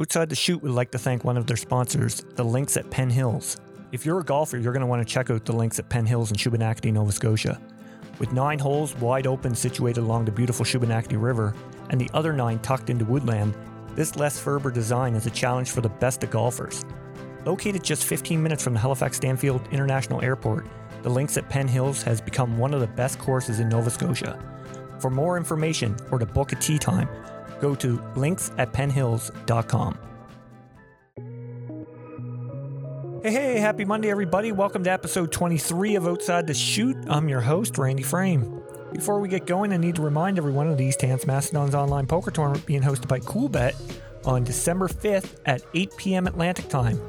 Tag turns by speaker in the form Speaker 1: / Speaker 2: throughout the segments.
Speaker 1: Outside the Chute would like to thank one of their sponsors, the Links at Penn Hills. If you're a golfer, you're going to want to check out the Links at Penn Hills in Shubenacadie, Nova Scotia. With nine holes wide open situated along the beautiful Shubenacadie River, and the other nine tucked into woodland, this Les Ferber design is a challenge for the best of golfers. Located just 15 minutes from the Halifax Stanfield International Airport, the Links at Penn Hills has become one of the best courses in Nova Scotia. For more information or to book a tee time, go to linksatpennhills.com. Hey, hey, happy Monday, everybody. Welcome to episode 23 of Outside the Chute. I'm your host, Randy Frame. Before we get going, I need to remind everyone of the East Hants Mastodons online poker tournament being hosted by CoolBet on December 5th at 8 p.m. Atlantic time.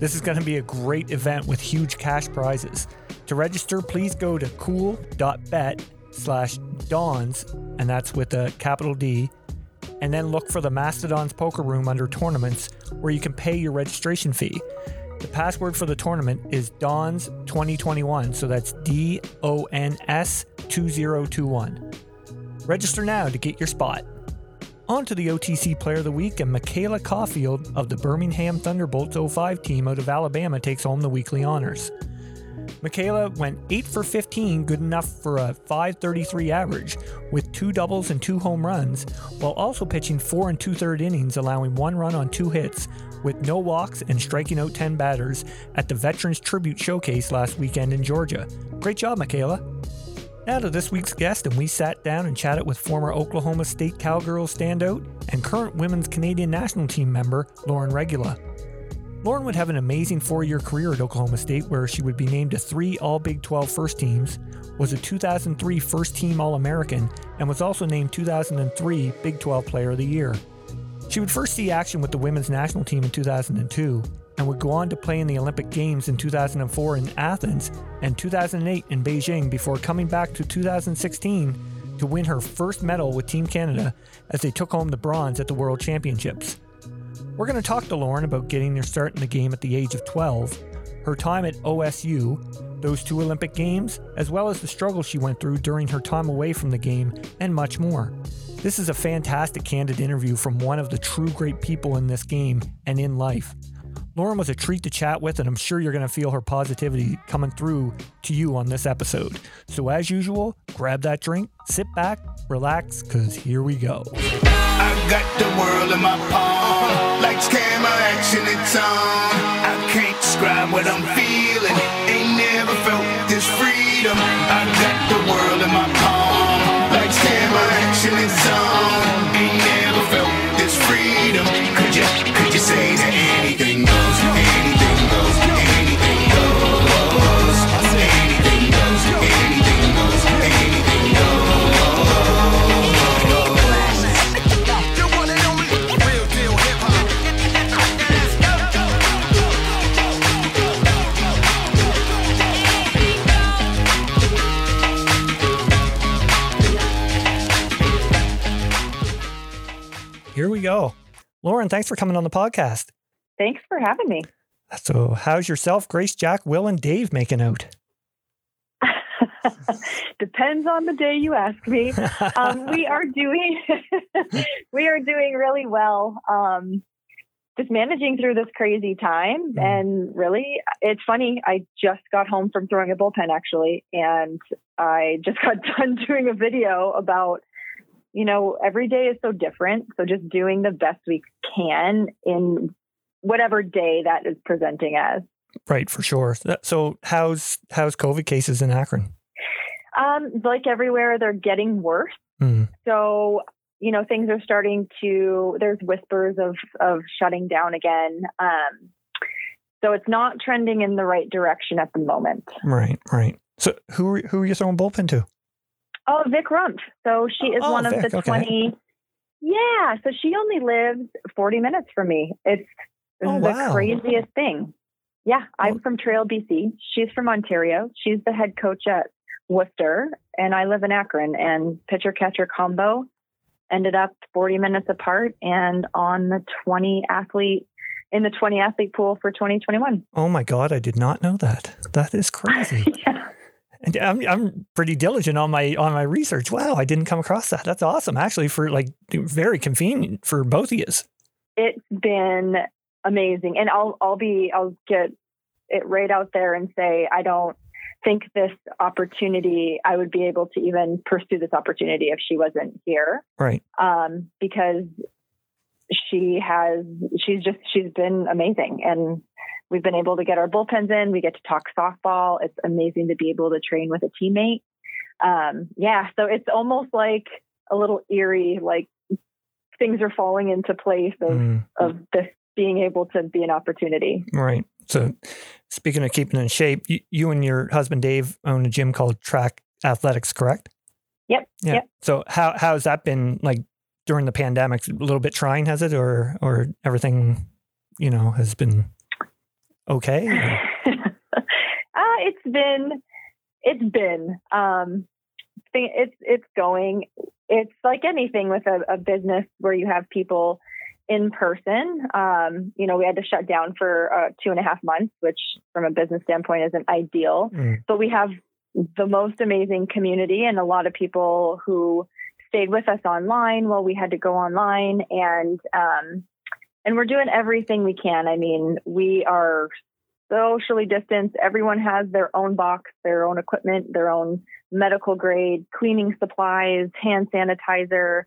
Speaker 1: This is going to be a great event with huge cash prizes. To register, please go to cool.bet slash dons, and that's with a capital D, and then look for the Mastodons Poker Room under tournaments where you can pay your registration fee. The password for the tournament is Dons 2021, so that's D O N S 2021. Register now to get your spot. On to the OTC Player of the Week, and Michaela Caulfield of the Birmingham Thunderbolts 05 team out of Alabama takes home the weekly honors. Michaela went 8 for 15, good enough for a 533 average, with two doubles and two home runs, while also pitching four and two third innings, allowing one run on two hits, with no walks and striking out 10 batters at the Veterans Tribute Showcase last weekend in Georgia. Great job, Michaela. Now to this week's guest, and we sat down and chatted with former Oklahoma State Cowgirls standout and current Women's Canadian National Team member Lauren Regula. Lauren would have an amazing four year career at Oklahoma State where she would be named to three All Big 12 first teams, was a 2003 First Team All American, and was also named 2003 Big 12 Player of the Year. She would first see action with the women's national team in 2002 and would go on to play in the Olympic Games in 2004 in Athens and 2008 in Beijing before coming back to 2016 to win her first medal with Team Canada as they took home the bronze at the World Championships. We're going to talk to Lauren about getting their start in the game at the age of 12, her time at OSU, those two Olympic Games, as well as the struggle she went through during her time away from the game, and much more. This is a fantastic, candid interview from one of the true great people in this game and in life. Lauren was a treat to chat with, and I'm sure you're going to feel her positivity coming through to you on this episode. So, as usual, grab that drink, sit back, relax, because here we go.
Speaker 2: I got the world in my palm. Lights, camera, action, it's on. I can't describe what I'm feeling. Ain't never felt this freedom. I got the world in my palm. Lights, camera, action, it's on.
Speaker 1: We go. Lauren, thanks for coming on the podcast.
Speaker 3: Thanks for having me.
Speaker 1: So, how's yourself, Grace, Jack, Will, and Dave making out?
Speaker 3: Depends on the day you ask me. Um, we are doing we are doing really well. Um, just managing through this crazy time,
Speaker 1: Mm.
Speaker 3: and really, it's funny. I just got home from throwing a bullpen actually, and I just got done doing a video about you know every day is so different. So just doing the best we can in whatever day that is presenting us.
Speaker 1: Right, for sure. So, how's how's COVID cases in Akron?
Speaker 3: Um, like everywhere, they're getting worse.
Speaker 1: Hmm.
Speaker 3: So, you know, things are starting to, there's whispers of, of shutting down again. Um, so it's not trending in the right direction at the moment.
Speaker 1: Right, right. So, who are, who are you throwing bullpen to?
Speaker 3: Oh, Vic Rump. So she is
Speaker 1: Oh,
Speaker 3: one of
Speaker 1: Vic,
Speaker 3: the
Speaker 1: okay.
Speaker 3: 20. Yeah. So she only lives 40 minutes from me. It's
Speaker 1: Oh,
Speaker 3: the
Speaker 1: wow.
Speaker 3: craziest thing. Yeah. I'm
Speaker 1: Well-
Speaker 3: from Trail, BC. She's from Ontario. She's the head coach at Wooster, and I live in Akron. And pitcher catcher combo ended up 40 minutes apart and on the 20 athlete in the 20 athlete pool for 2021.
Speaker 1: Oh my God, I did not know that. That is crazy.
Speaker 3: yeah.
Speaker 1: And I'm I'm pretty diligent on my on my research. Wow, I didn't come across that. That's awesome. Actually, for like very convenient for both of you.
Speaker 3: it's been amazing. And I'll I'll be I'll get it right out there and say I don't think this opportunity I would be able to even pursue this opportunity if she wasn't here.
Speaker 1: Right.
Speaker 3: Um, because she has she's just she's been amazing and we've been able to get our bullpens in. We get to talk softball. It's amazing to be able to train with a teammate. Um, yeah, so it's almost like a little eerie, like things are falling into place of,
Speaker 1: Mm,
Speaker 3: of this being able to be an opportunity.
Speaker 1: right. So, speaking of keeping in shape, you, you and your husband Dave own a gym called Track Athletics, correct?
Speaker 3: Yep.
Speaker 1: Yeah.
Speaker 3: Yep.
Speaker 1: So, how how has that been like during the pandemic? A little bit trying, has it, or or everything, you know, has been okay?
Speaker 3: uh, it's been, it's been, um, it's it's going. It's like anything with a, a business where you have people in person. Um, you know, we had to shut down for uh, two and a half months, which from a business standpoint isn't ideal.
Speaker 1: Mm,
Speaker 3: but we have the most amazing community and a lot of people who stayed with us online while we had to go online and um, and we're doing everything we can i mean we are socially distanced everyone has their own box their own equipment their own medical grade cleaning supplies hand sanitizer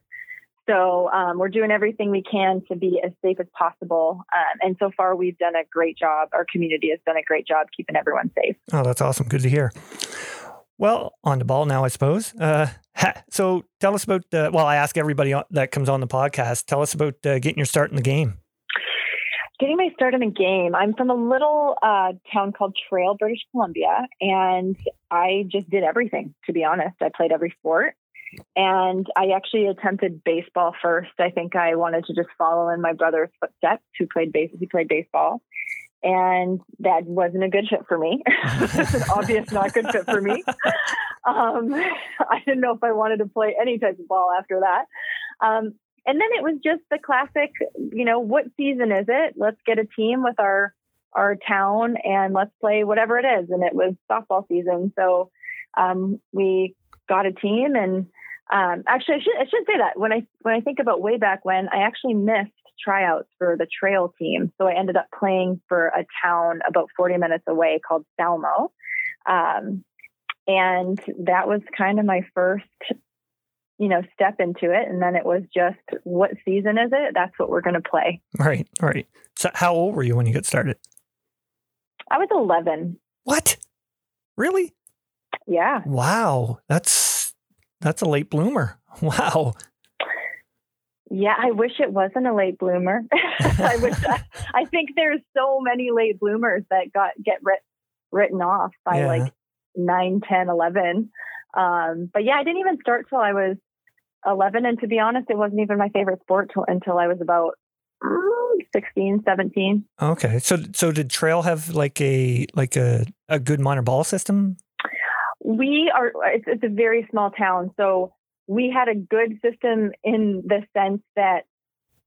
Speaker 3: so um, we're doing everything we can to be as safe as possible um, and so far we've done a great job our community has done a great job keeping everyone safe
Speaker 1: Oh, that's awesome. Good to hear. Well, on the ball now, I suppose. Uh, ha- so tell us about, uh, well, I ask everybody that comes on the podcast, tell us about uh, getting your start in the game.
Speaker 3: Getting my start in the game. I'm from a little uh, town called Trail, British Columbia, and I just did everything. To be honest, I played every sport, and I actually attempted baseball first. I think I wanted to just follow in my brother's footsteps, who played base. He played baseball, and that wasn't a good fit for me. it's an obvious not good fit for me. Um, I didn't know if I wanted to play any type of ball after that. Um, and then it was just the classic, you know, what season is it? Let's get a team with our our town and let's play whatever it is. And it was softball season, so um, we got a team. And um, actually, I should I should say that when I when I think about way back when, I actually missed tryouts for the trail team, so I ended up playing for a town about 40 minutes away called Salmo. Um, and that was kind of my first you know, step into it. And then it was just, what season is it? That's what we're going to play.
Speaker 1: Right, right. So how old were you when you got started?
Speaker 3: I was 11.
Speaker 1: What? Really?
Speaker 3: Yeah.
Speaker 1: Wow. That's, that's a late bloomer. Wow.
Speaker 3: Yeah. I wish it wasn't a late bloomer. I wish, I think there's so many late bloomers that got, get writ, written off by
Speaker 1: Yeah.
Speaker 3: like 9, 10, 11. Um, but yeah, I didn't even start till I was 11. And to be honest, it wasn't even my favorite sport till, until I was about mm, 16, 17.
Speaker 1: Okay. So, so did Trail have like a, like a, a good minor ball system?
Speaker 3: we are it's, it's a very small town so we had a good system in the sense that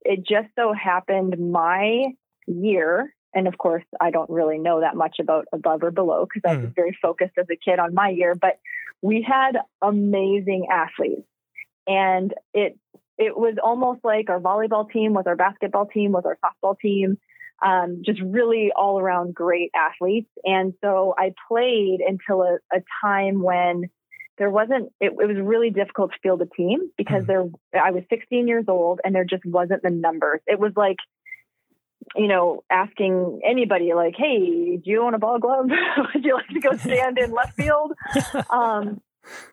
Speaker 3: it just so happened my year and of course i don't really know that much about above or below because i was very focused as a kid on my year but we had amazing athletes and it it was almost like our volleyball team was our basketball team was our softball team um, just really all around great athletes. And so I played until a, a time when there wasn't, it, it was really difficult to field a team because
Speaker 1: Mhm.
Speaker 3: there, I was 16 years old and there just wasn't the numbers. It was like, you know, asking anybody like, Hey, do you own a ball glove? Would you like to go stand in left field? Um,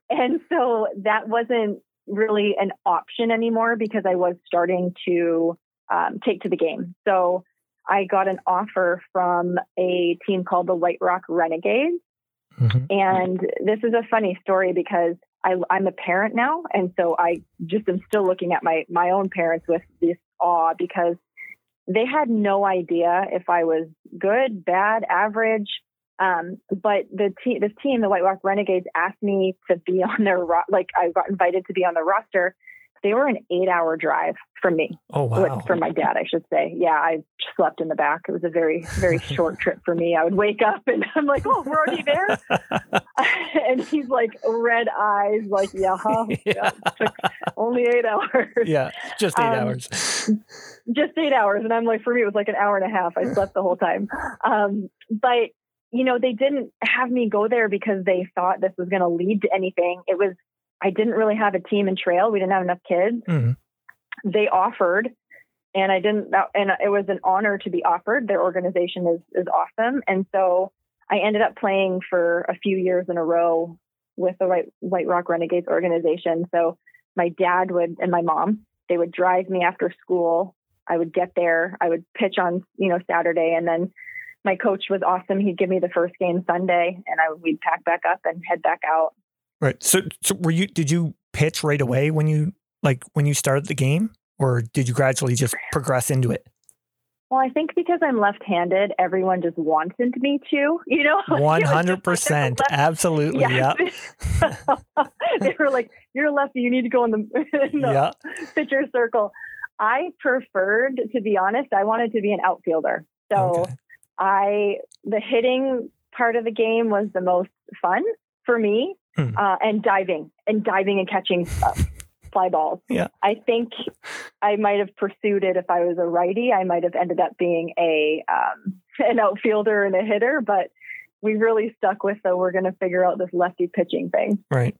Speaker 3: and so that wasn't really an option anymore because I was starting to um, take to the game. So I got an offer from a team called the White Rock Renegades.
Speaker 1: Mhm.
Speaker 3: And this is a funny story because I, I'm a parent now. And so I just am still looking at my, my own parents with this awe because they had no idea if I was good, bad, average. Um, but the team, this team, the White Rock Renegades, asked me to be on their ro- like I got invited to be on the roster they were an eight hour drive from me.
Speaker 1: Oh wow!
Speaker 3: From my dad, I should say. Yeah, I slept in the back. It was a very very short trip for me. I would wake up and I'm like, oh, we're already there. and he's like red eyes, like yeah, huh? yeah. yeah only eight hours.
Speaker 1: Yeah, just eight um, hours.
Speaker 3: just eight hours, and I'm like, for me, it was like an hour and a half. I slept the whole time. Um, but you know, they didn't have me go there because they thought this was going to lead to anything. It was, I didn't really have a team in trail. We didn't have enough kids. Mm-hmm. They offered, and I didn't, and it was an honor to be offered. Their organization is, is awesome. And so I ended up playing for a few years in a row with the White, White Rock Renegades organization. So my dad would, and my mom, they would drive me after school. I would get there. I would pitch on, you know, Saturday and then my coach was awesome. He'd give me the first game Sunday, and I we'd pack back up and head back out.
Speaker 1: Right. So, so were you? Did you pitch right away when you like when you started the game, or did you gradually just progress into it?
Speaker 3: Well, I think because I'm left-handed, everyone just wanted me to. You know,
Speaker 1: one hundred percent, absolutely, yeah.
Speaker 3: they were like, "You're lefty. You need to go in the, in the yeah. pitcher circle." I preferred, to be honest, I wanted to be an outfielder. So okay. I the hitting part of the game was the most fun for me, hmm. uh, and diving and diving and catching stuff, fly balls.
Speaker 1: Yeah,
Speaker 3: I think I might have pursued it if I was a righty. I might have ended up being a um, an outfielder and a hitter, but we really stuck with the we're going to figure out this lefty pitching thing.
Speaker 1: Right.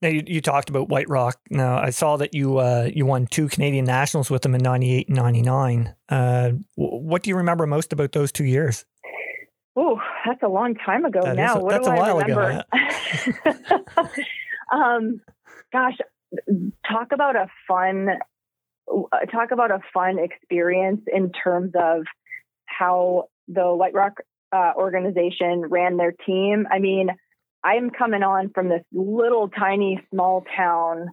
Speaker 1: Now you, you talked about White Rock. Now I saw that you uh, you won two Canadian Nationals with them in '98 and '99. Uh, what do you remember most about those two years?
Speaker 3: Oh, that's a long time ago
Speaker 1: that
Speaker 3: now.
Speaker 1: A,
Speaker 3: what
Speaker 1: that's
Speaker 3: do
Speaker 1: a
Speaker 3: I
Speaker 1: while
Speaker 3: remember?
Speaker 1: ago.
Speaker 3: um, gosh, talk about a fun talk about a fun experience in terms of how the White Rock uh, organization ran their team. I mean, I'm coming on from this little tiny small town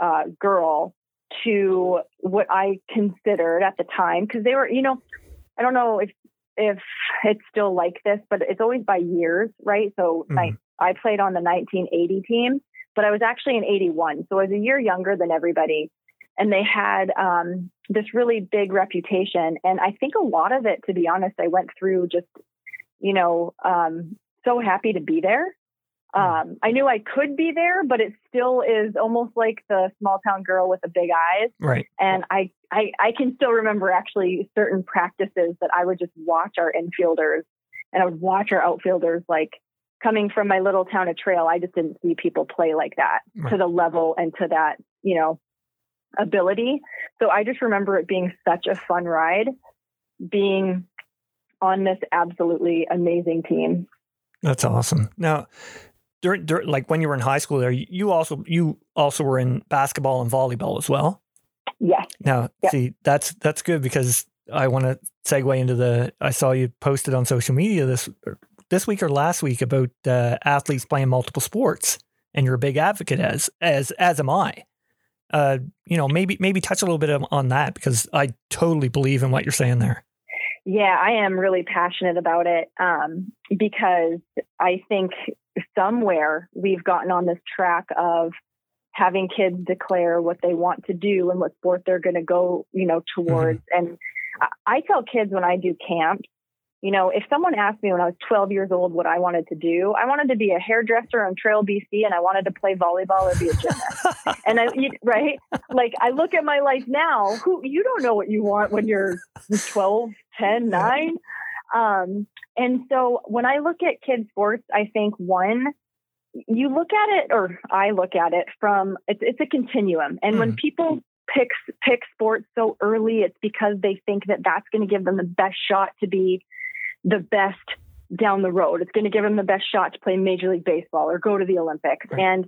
Speaker 3: uh, girl to what I considered at the time because they were, you know, I don't know if if it's still like this, but it's always by years, right? So mm-hmm. I, I played on the 1980 team, but I was actually in 81, so I was a year younger than everybody. And they had um, this really big reputation, and I think a lot of it, to be honest, I went through just you know, um, so happy to be there. Hmm. Um, I knew I could be there, but it still is almost like the small town girl with the big eyes.
Speaker 1: Right.
Speaker 3: And I, I, I can still remember actually certain practices that I would just watch our infielders and I would watch our outfielders like coming from my little town of Trail. I just didn't see people play like that right. to the level and to that, you know, ability. So I just remember it being such a fun ride, being on this absolutely amazing team.
Speaker 1: That's awesome. Now, during, during, like when you were in high school, there you also you also were in basketball and volleyball as well.
Speaker 3: Yes.
Speaker 1: Now, yep. see, that's that's good because I want to segue into the. I saw you posted on social media this this week or last week about uh, athletes playing multiple sports, and you're a big advocate as as as am I. Uh, you know, maybe maybe touch a little bit on that because I totally believe in what you're saying there.
Speaker 3: Yeah, I am really passionate about it um, because I think somewhere we've gotten on this track of having kids declare what they want to do and what sport they're going to go, you know, towards. Mm-hmm. And I tell kids when I do camps, you know, if someone asked me when I was 12 years old what I wanted to do, I wanted to be a hairdresser on Trail BC and I wanted to play volleyball or be a gymnast. and I, right? Like I look at my life now, who you don't know what you want when you're 12, 10, 9. Um, and so when I look at kids sports, I think one, you look at it, or I look at it from, it's, it's a continuum. And mm. when people pick, pick sports so early, it's because they think that that's going to give them the best shot to be the best down the road. It's going to give them the best shot to play Major League Baseball or go to the Olympics. Right. And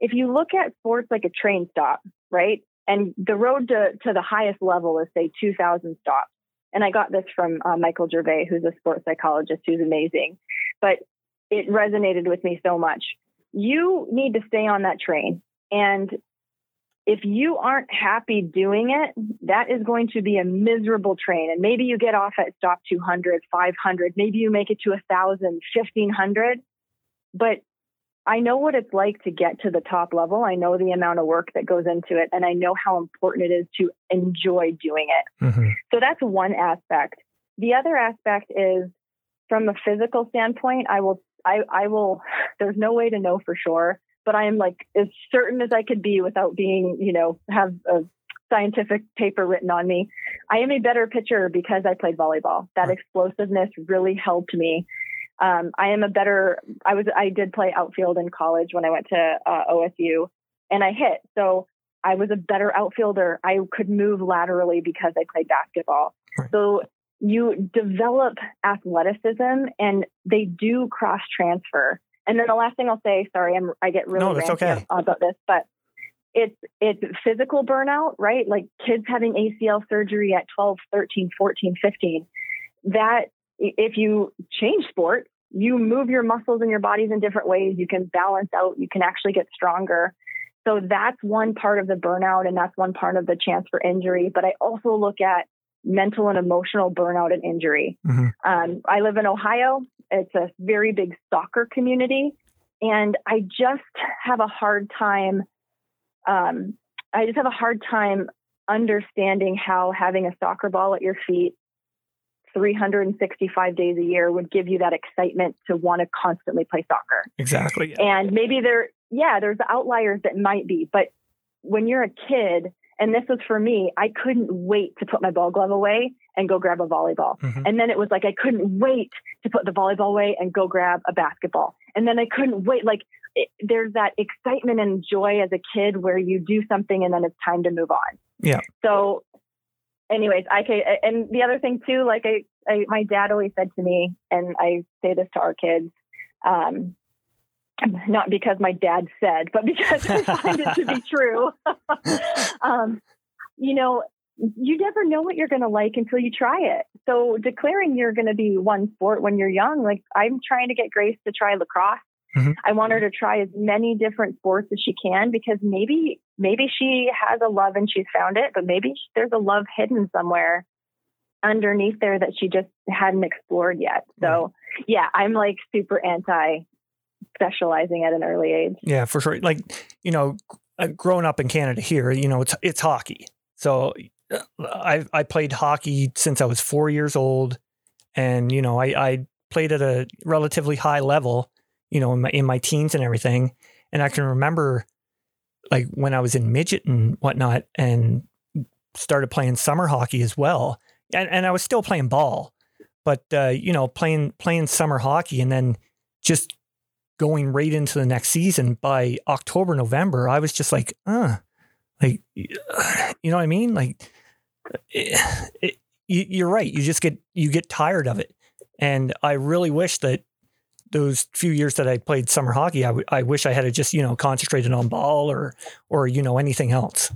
Speaker 3: if you look at sports like a train stop, right? And the road to, to the highest level is, say, 2,000 stops. And I got this from uh, Michael Gervais, who's a sports psychologist who's amazing. But it resonated with me so much. You need to stay on that train. And if you aren't happy doing it, that is going to be a miserable train. And maybe you get off at stop 200, 500, maybe you make it to 1,000, 1,500. But I know what it's like to get to the top level. I know the amount of work that goes into it, and I know how important it is to enjoy doing it.
Speaker 1: Mhm.
Speaker 3: So that's one aspect. The other aspect is from a physical standpoint, I will, I, I will, there's no way to know for sure, but I am like as certain as I could be without being, you know, have a scientific paper written on me. I am a better pitcher because I played volleyball. That
Speaker 1: Right.
Speaker 3: explosiveness really helped me. Um, I am a better, I was, I did play outfield in college when I went to uh, OSU and I hit. So I was a better outfielder. I could move laterally because I played basketball.
Speaker 1: Right.
Speaker 3: So you develop athleticism and they do cross transfer. And then the last thing I'll say, sorry, I'm, I get really
Speaker 1: No, that's okay.
Speaker 3: about this, but it's it's physical burnout, right? Like kids having ACL surgery at 12, 13, 14, 15. That if you change sport, you move your muscles and your bodies in different ways. You can balance out. You can actually get stronger. So that's one part of the burnout, and that's one part of the chance for injury. But I also look at mental and emotional burnout and injury.
Speaker 1: Mhm.
Speaker 3: Um, I live in Ohio. It's a very big soccer community, and I just have a hard time. Um, I just have a hard time understanding how having a soccer ball at your feet 365 days a year would give you that excitement to want to constantly play soccer.
Speaker 1: Exactly.
Speaker 3: And maybe there, yeah, there's outliers that might be, but when you're a kid, and this was for me, I couldn't wait to put my ball glove away and go grab a volleyball.
Speaker 1: Mhm.
Speaker 3: And then it was like, I couldn't wait to put the volleyball away and go grab a basketball. And then I couldn't wait. Like, it, there's that excitement and joy as a kid where you do something and then it's time to move on.
Speaker 1: Yeah.
Speaker 3: So, anyways, I can, and the other thing too, like I, I, my dad always said to me, and I say this to our kids, um, not because my dad said, but because I find it to be true. um, you know, you never know what you're going to like until you try it. So declaring you're going to be one sport when you're young, like I'm trying to get Grace to try lacrosse.
Speaker 1: Mhm.
Speaker 3: I want her to try as many different sports as she can because maybe maybe she has a love and she's found it, but maybe there's a love hidden somewhere underneath there that she just hadn't explored yet. So yeah, I'm like super anti specializing at an early age.
Speaker 1: Yeah, for sure. Like, you know, uh, growing up in Canada here, you know, it's it's hockey. So uh, I I played hockey since I was four years old, and you know, I I played at a relatively high level, you know, in my in my teens and everything. And I can remember, like when I was in midget and whatnot, and started playing summer hockey as well. And and I was still playing ball, but uh, you know, playing playing summer hockey, and then just going right into the next season by October, November, I was just like, uh, like, you know what I mean? Like, it, it, you, you're right. You just get, you get tired of it. And I really wish that those few years that I played summer hockey, I, w- I wish I had just, you know, concentrated on ball or, or, you know, anything else.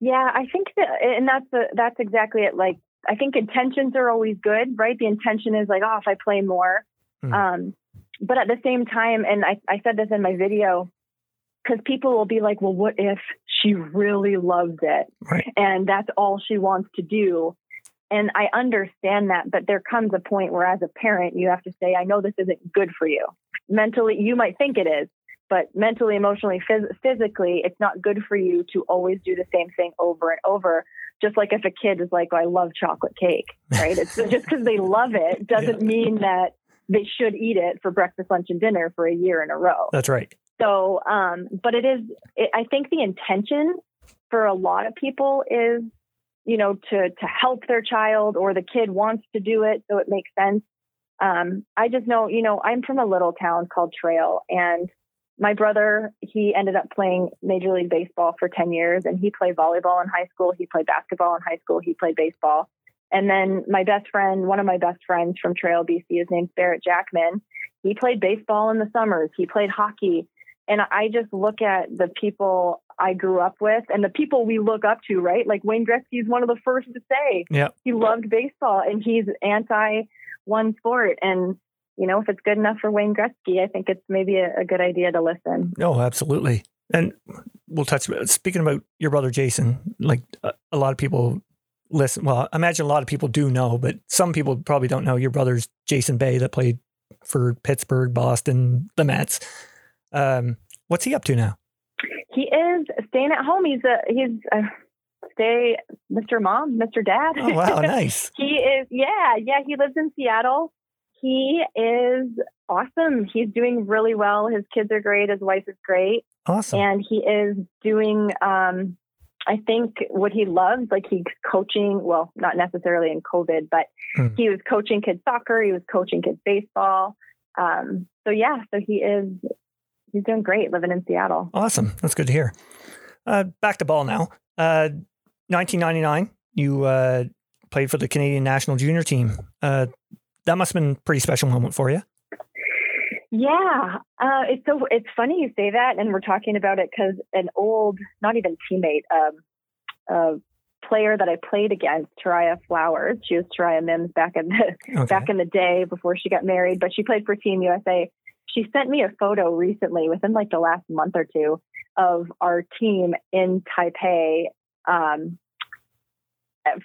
Speaker 3: Yeah, I think that, and that's the, that's exactly it. Like, I think intentions are always good, right? The intention is like, oh, if I play more.
Speaker 1: Mm.
Speaker 3: Um, but at the same time, and I, I said this in my video, because people will be like, well, what if she really loves it
Speaker 1: Right.
Speaker 3: and that's all she wants to do? And I understand that, but there comes a point where, as a parent, you have to say, I know this isn't good for you. Mentally, you might think it is, but mentally, emotionally, phys- physically, it's not good for you to always do the same thing over and over. Just like if a kid is like, oh, I love chocolate cake, right? It's just because they love it doesn't mean that they should eat it for breakfast, lunch, and dinner for a year in a row.
Speaker 1: That's right.
Speaker 3: So, um, but it is, it, I think the intention for a lot of people is, you know, to, to help their child or the kid wants to do it. So it makes sense. Um, I just know, you know, I'm from a little town called Trail and my brother, he ended up playing Major League Baseball for 10 years and he played volleyball in high school. He played basketball in high school. He played baseball. And then my best friend, one of my best friends from Trail, BC, is named Barrett Jackman. He played baseball in the summers. He played hockey. And I just look at the people I grew up with and the people we look up to, right? Like Wayne Gretzky is one of the first to say
Speaker 1: Yeah.
Speaker 3: he loved baseball and he's anti one sport. And, you know, if it's good enough for Wayne Gretzky, I think it's maybe a, a good idea to listen.
Speaker 1: No, absolutely. And we'll touch. Speaking about your brother Jason, like a, a lot of people listen. Well, I imagine a lot of people do know, but some people probably don't know your brother's Jason Bay that played for Pittsburgh, Boston, the Mets. Um, what's he up to now?
Speaker 3: He is staying at home. He's a he's a stay Mr. Mom, Mr. Dad.
Speaker 1: Oh wow, nice.
Speaker 3: he is yeah, yeah, he lives in Seattle. He is awesome. He's doing really well. His kids are great, his wife is great.
Speaker 1: Awesome.
Speaker 3: And he is doing um I think what he loves, like he's coaching, well, not necessarily in COVID, but
Speaker 1: Hmm.
Speaker 3: he was coaching kids soccer, he was coaching kids baseball. Um, so yeah, so he is he's doing great living in Seattle.
Speaker 1: Awesome. That's good to hear. Uh, back to ball now. Uh, 1999, you uh, played for the Canadian national junior team. Uh, that must have been a pretty special moment for you.
Speaker 3: Yeah, uh, it's so it's funny you say that, and we're talking about it because an old, not even teammate, um, a player that I played against, Tairia Flowers. She was Tairia Mims back in the
Speaker 1: Okay.
Speaker 3: back in the day before she got married, but she played for Team USA. She sent me a photo recently, within like the last month or two, of our team in Taipei um,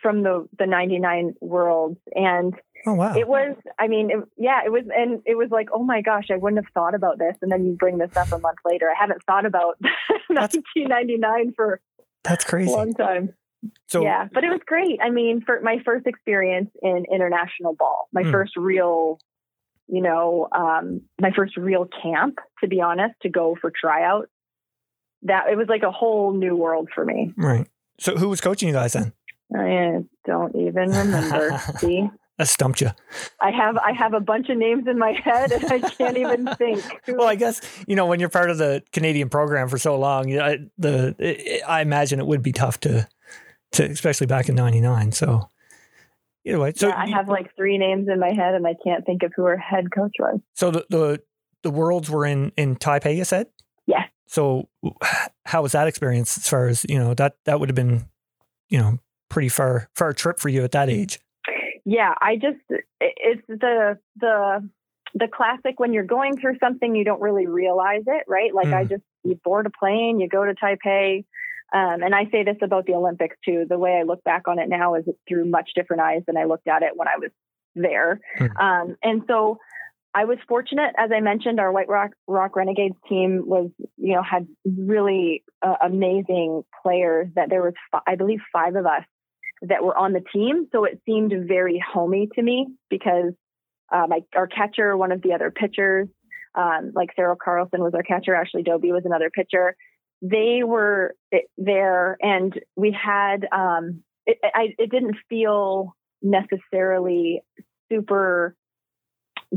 Speaker 3: from the the '99 Worlds, and
Speaker 1: oh wow.
Speaker 3: it was. I mean, it, yeah, it was, and it was like, oh my gosh, I wouldn't have thought about this. And then you bring this up a month later. I haven't thought about
Speaker 1: That's-
Speaker 3: 1999 for
Speaker 1: That's crazy a
Speaker 3: long time
Speaker 1: So
Speaker 3: yeah, but it was great. I mean, for my first experience in international ball, my
Speaker 1: Hmm.
Speaker 3: first real, you know, um, my first real camp, to be honest, to go for tryout. That it was like a whole new world for me.
Speaker 1: right. So who was coaching you guys then?
Speaker 3: I don't even remember. See,
Speaker 1: That stumped you.
Speaker 3: I have I have a bunch of names in my head, and I can't even think.
Speaker 1: Well, I guess you know when you're part of the Canadian program for so long, I- the it, I imagine it would be tough to, to especially back in '99. So either way, so
Speaker 3: yeah, I have like three names in my head, and I can't think of who our head coach was.
Speaker 1: so the the the worlds were in in Taipei. You said.
Speaker 3: Yeah.
Speaker 1: So how was that experience as far as you know that that would have been, you know, pretty far far trip for you at that age.
Speaker 3: Yeah i just it's the the the classic when you're going through something you don't really realize it right like i
Speaker 1: Mm.
Speaker 3: just you board a plane you go to taipei um, and i say this about the olympics too the way i look back on it now is through much different eyes than i looked at it when i was there
Speaker 1: Mm.
Speaker 3: um, and so I was fortunate, as I mentioned, our White Rock Rock Renegades team was, you know, had really uh, amazing players. That there was, fi- I believe, five of us that were on the team, so it seemed very homey to me because uh, my our catcher, one of the other pitchers, um, like Sarah Carlson was our catcher, Ashley Doby was another pitcher. They were eh, there, and we had. Um, it, I, it didn't feel necessarily super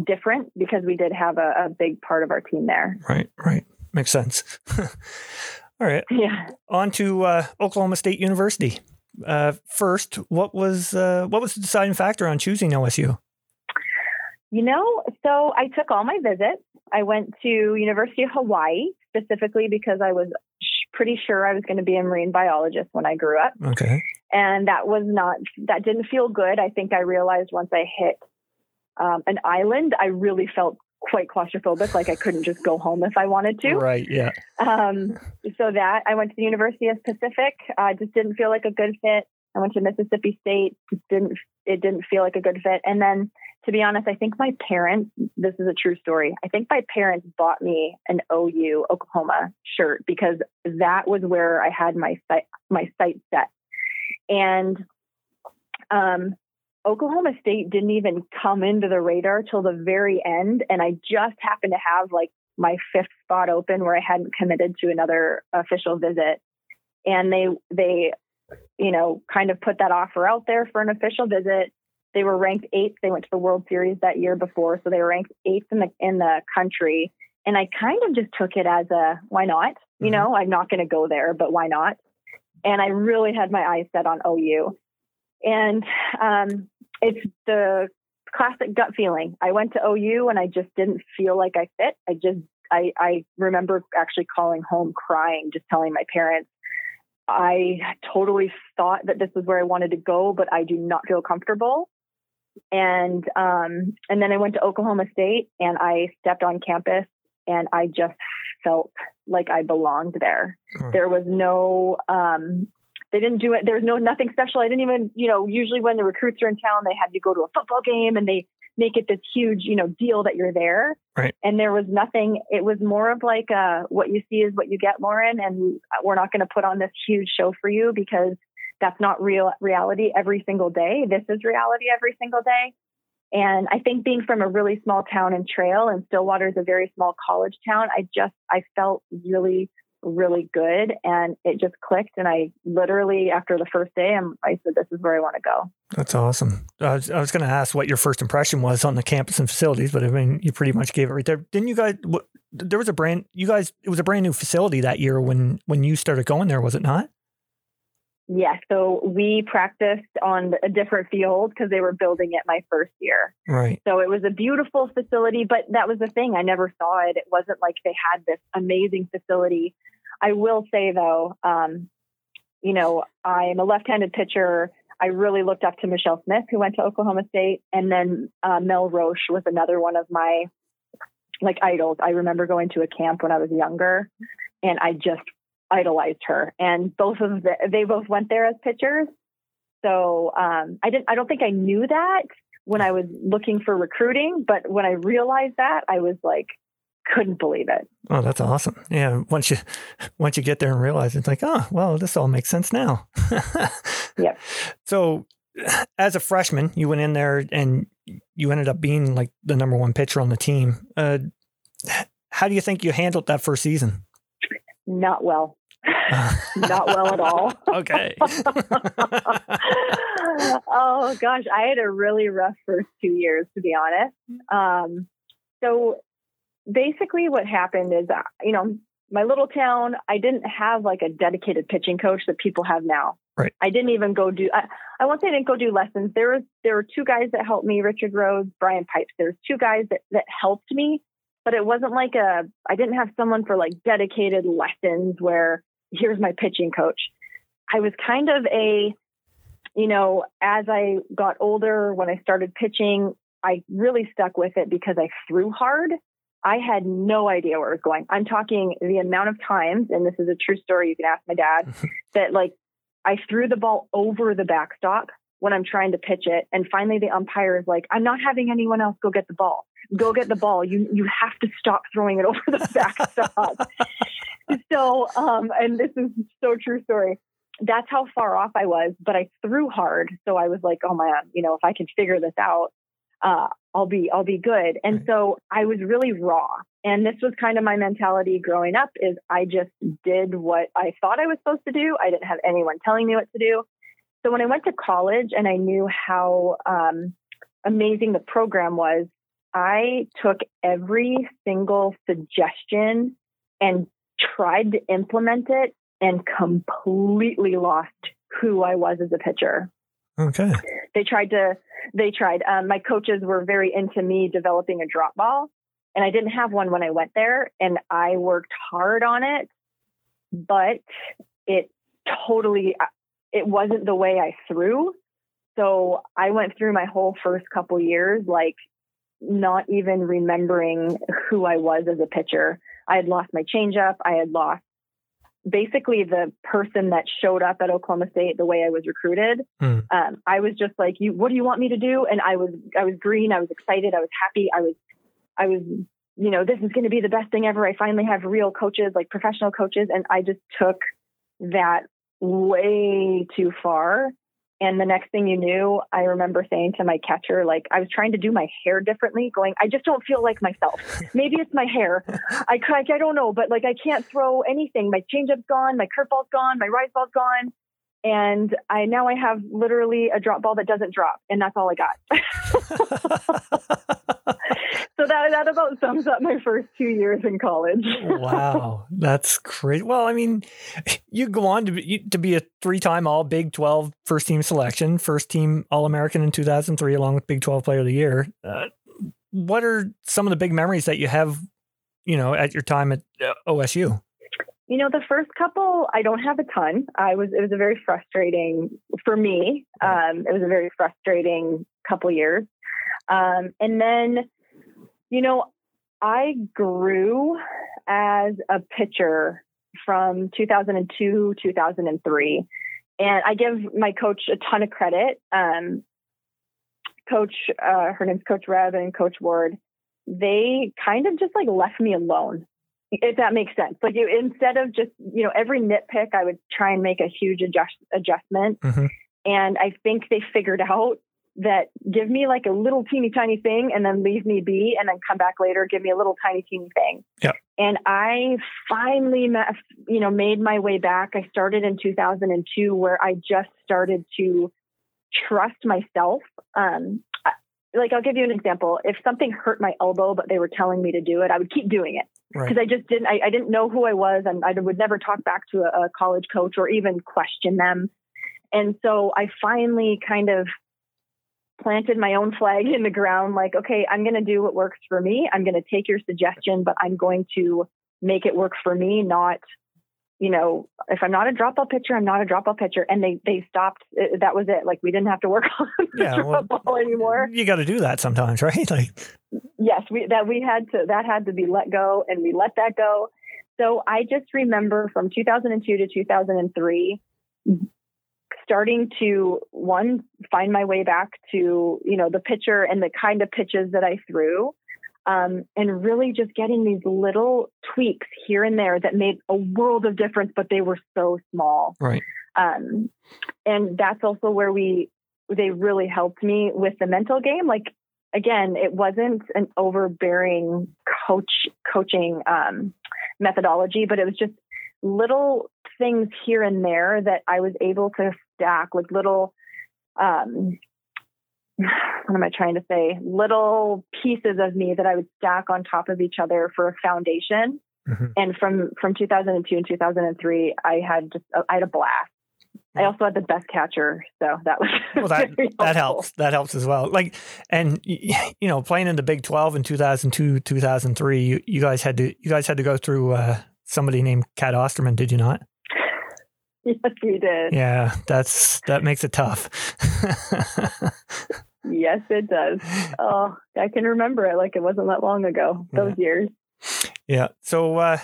Speaker 3: different because we did have a, a big part of our team there.
Speaker 1: Right. Right. Makes sense. All right.
Speaker 3: Yeah.
Speaker 1: On to uh, Oklahoma State University. Uh, first, what was uh, what was the deciding factor on choosing OSU?
Speaker 3: You know, so I took all my visits. I went to University of Hawaii specifically because I was sh- pretty sure I was going to be a marine biologist when I grew up.
Speaker 1: Okay.
Speaker 3: And that was not, that didn't feel good. I think I realized once I hit um, an island, I really felt quite claustrophobic, like I couldn't just go home if I wanted to.
Speaker 1: Right. Yeah.
Speaker 3: Um, so that I went to the University of Pacific, uh, just didn't feel like a good fit. I went to Mississippi State, just didn't it didn't feel like a good fit. And then, to be honest, I think my parents. This is a true story. I think my parents bought me an OU Oklahoma shirt because that was where I had my sight my sight set. And um, Oklahoma State didn't even come into the radar till the very end, and I just happened to have like my fifth spot open where I hadn't committed to another official visit. And they they you know kind of put that offer out there for an official visit. They were ranked eighth. They went to the World Series that year before, so they were ranked eighth in the in the country. And I kind of just took it as a why not? You
Speaker 1: Mhm.
Speaker 3: know, I'm not going to go there, but why not? And I really had my eyes set on OU. And um, it's the classic gut feeling. I went to OU and I just didn't feel like I fit. I just, I, I remember actually calling home crying, just telling my parents, I totally thought that this was where I wanted to go, but I do not feel comfortable. And um, and then I went to Oklahoma State and I stepped on campus and I just felt like I belonged there. There was no um, they didn't do it. There was no nothing special. I didn't even, you know, usually when the recruits are in town, they had you go to a football game and they make it this huge, you know, deal that you're there.
Speaker 1: Right.
Speaker 3: And there was nothing. It was more of like uh, what you see is what you get, Lauren. And we're not going to put on this huge show for you because that's not real reality every single day. This is reality every single day. And I think being from a really small town in Trail and Stillwater is a very small college town, I just I felt really really good and it just clicked and I literally after the first day I'm, I said this is where I want to go.
Speaker 1: That's awesome. I was, I was going to ask what your first impression was on the campus and facilities, but I mean you pretty much gave it right there. Didn't you guys? What, there was a brand. You guys, it was a brand new facility that year when when you started going there, was it not?
Speaker 3: yeah, So we practiced on a different field because they were building it my first year.
Speaker 1: Right.
Speaker 3: So it was a beautiful facility, but that was the thing. I never saw it. It wasn't like they had this amazing facility. I will say though, um, you know, I'm a left-handed pitcher. I really looked up to Michelle Smith, who went to Oklahoma State, and then uh, Mel Roche was another one of my like idols. I remember going to a camp when I was younger, and I just idolized her. And both of the, they both went there as pitchers. So um, I didn't. I don't think I knew that when I was looking for recruiting, but when I realized that, I was like, couldn't believe it.
Speaker 1: Oh, that's awesome. Yeah, once you once you get there and realize it's like, oh, well, this all makes sense now.
Speaker 3: yep.
Speaker 1: So, as a freshman, you went in there and you ended up being like the number one pitcher on the team. Uh, how do you think you handled that first season?
Speaker 3: Not well. Not well at all.
Speaker 1: okay.
Speaker 3: oh gosh, I had a really rough first two years, to be honest. Um, so basically, what happened is, uh, you know, my little town, I didn't have like a dedicated pitching coach that people have now.
Speaker 1: Right.
Speaker 3: I didn't even go do. I, I won't say I didn't go do lessons. There was there were two guys that helped me, Richard Rhodes, Brian Pipes. There's two guys that that helped me, but it wasn't like a. I didn't have someone for like dedicated lessons where here's my pitching coach. I was kind of a, you know, as I got older, when I started pitching, I really stuck with it because I threw hard. I had no idea where it was going. I'm talking the amount of times, and this is a true story. You can ask my dad that like I threw the ball over the backstop when I'm trying to pitch it, and finally the umpire is like, "I'm not having anyone else go get the ball. Go get the ball. You you have to stop throwing it over the backstop." so, um, and this is so true story. That's how far off I was, but I threw hard. So I was like, oh man, you know, if I can figure this out, uh, I'll be, I'll be good. And so I was really raw. And this was kind of my mentality growing up is I just did what I thought I was supposed to do. I didn't have anyone telling me what to do. So when I went to college and I knew how um, amazing the program was, I took every single suggestion and tried to implement it and completely lost who I was as a pitcher.
Speaker 1: Okay.
Speaker 3: They tried to, they tried. Um, my coaches were very into me developing a drop ball, and I didn't have one when I went there, and I worked hard on it, but it totally, uh, it wasn't the way I threw. So I went through my whole first couple years like not even remembering who I was as a pitcher. I had lost my changeup. I had lost basically the person that showed up at Oklahoma State the way I was recruited. Mm. Um, I was just like, "You, what do you want me to do?" And I was, I was green. I was excited. I was happy. I was, I was, you know, this is going to be the best thing ever. I finally have real coaches, like professional coaches, and I just took that way too far and the next thing you knew, I remember saying to my catcher, like, I was trying to do my hair differently, going, I just don't feel like myself. Maybe it's my hair. I, I, I don't know, but like, I can't throw anything. My changeup's gone, my curveball's gone, my rise ball's gone. And I now I have literally a drop ball that doesn't drop, and that's all I got. so that that about sums up my first two years in college.
Speaker 1: wow, that's great. Well, I mean, you go on to be, to be a three-time All Big 12 first team selection, first team All American in 2003, along with Big 12 Player of the Year. Uh, what are some of the big memories that you have, you know, at your time at uh, OSU?
Speaker 3: You know, the first couple, I don't have a ton. I was, it was a very frustrating for me. Um, it was a very frustrating couple years. Um, and then you know, I grew as a pitcher from 2002, 2003. And I give my coach a ton of credit. Um, coach, uh, her name's Coach Reb and Coach Ward, they kind of just like left me alone. If that makes sense. Like you, instead of just, you know, every nitpick, I would try and make a huge adjust, adjustment.
Speaker 1: Mhm.
Speaker 3: And I think they figured out that give me like a little teeny tiny thing and then leave me be and then come back later, give me a little tiny teeny thing.
Speaker 1: Yeah.
Speaker 3: And I finally, ma- you know, made my way back. I started in 2002 where I just started to trust myself. Um, like I'll give you an example. If something hurt my elbow, but they were telling me to do it, I would keep doing it
Speaker 1: Right.
Speaker 3: because I just didn't. I, I didn't know who I was, and I would never talk back to a, a college coach or even question them. And so I finally kind of planted my own flag in the ground. Like, okay, I'm going to do what works for me. I'm going to take your suggestion, but I'm going to make it work for me, not. You know, if I'm not a drop ball pitcher, I'm not a drop ball pitcher. And they they stopped. uh, That was it. Like we didn't have to work on the
Speaker 1: Yeah, well,
Speaker 3: ball anymore
Speaker 1: You got to do that sometimes, right? Like,
Speaker 3: yes we that we had to that had to be let go and we let that go so i just remember from 2002 to 2003 starting to one find my way back to you know the pitcher and the kind of pitches that i threw um, and really just getting these little tweaks here and there that made a world of difference but they were so small
Speaker 1: right.
Speaker 3: um, and that's also where we they really helped me with the mental game like again it wasn't an overbearing coach coaching um, methodology but it was just little things here and there that i was able to stack like little um, what am i trying to say little pieces of me that i would stack on top of each other for a foundation
Speaker 1: Mhm.
Speaker 3: and from from 2002 and 2003 i had just i had a blast i also had the best catcher so that was
Speaker 1: Well, that that helps. That helps as well. Like, and you know, playing in the Big Twelve in two thousand two, two thousand three, you, you guys had to you guys had to go through uh, somebody named Cat Osterman, did you not?
Speaker 3: yes we did
Speaker 1: Yeah, that's that makes it tough.
Speaker 3: yes it does oh i can remember it like it wasn't that long ago those years
Speaker 1: yeah. So, uh,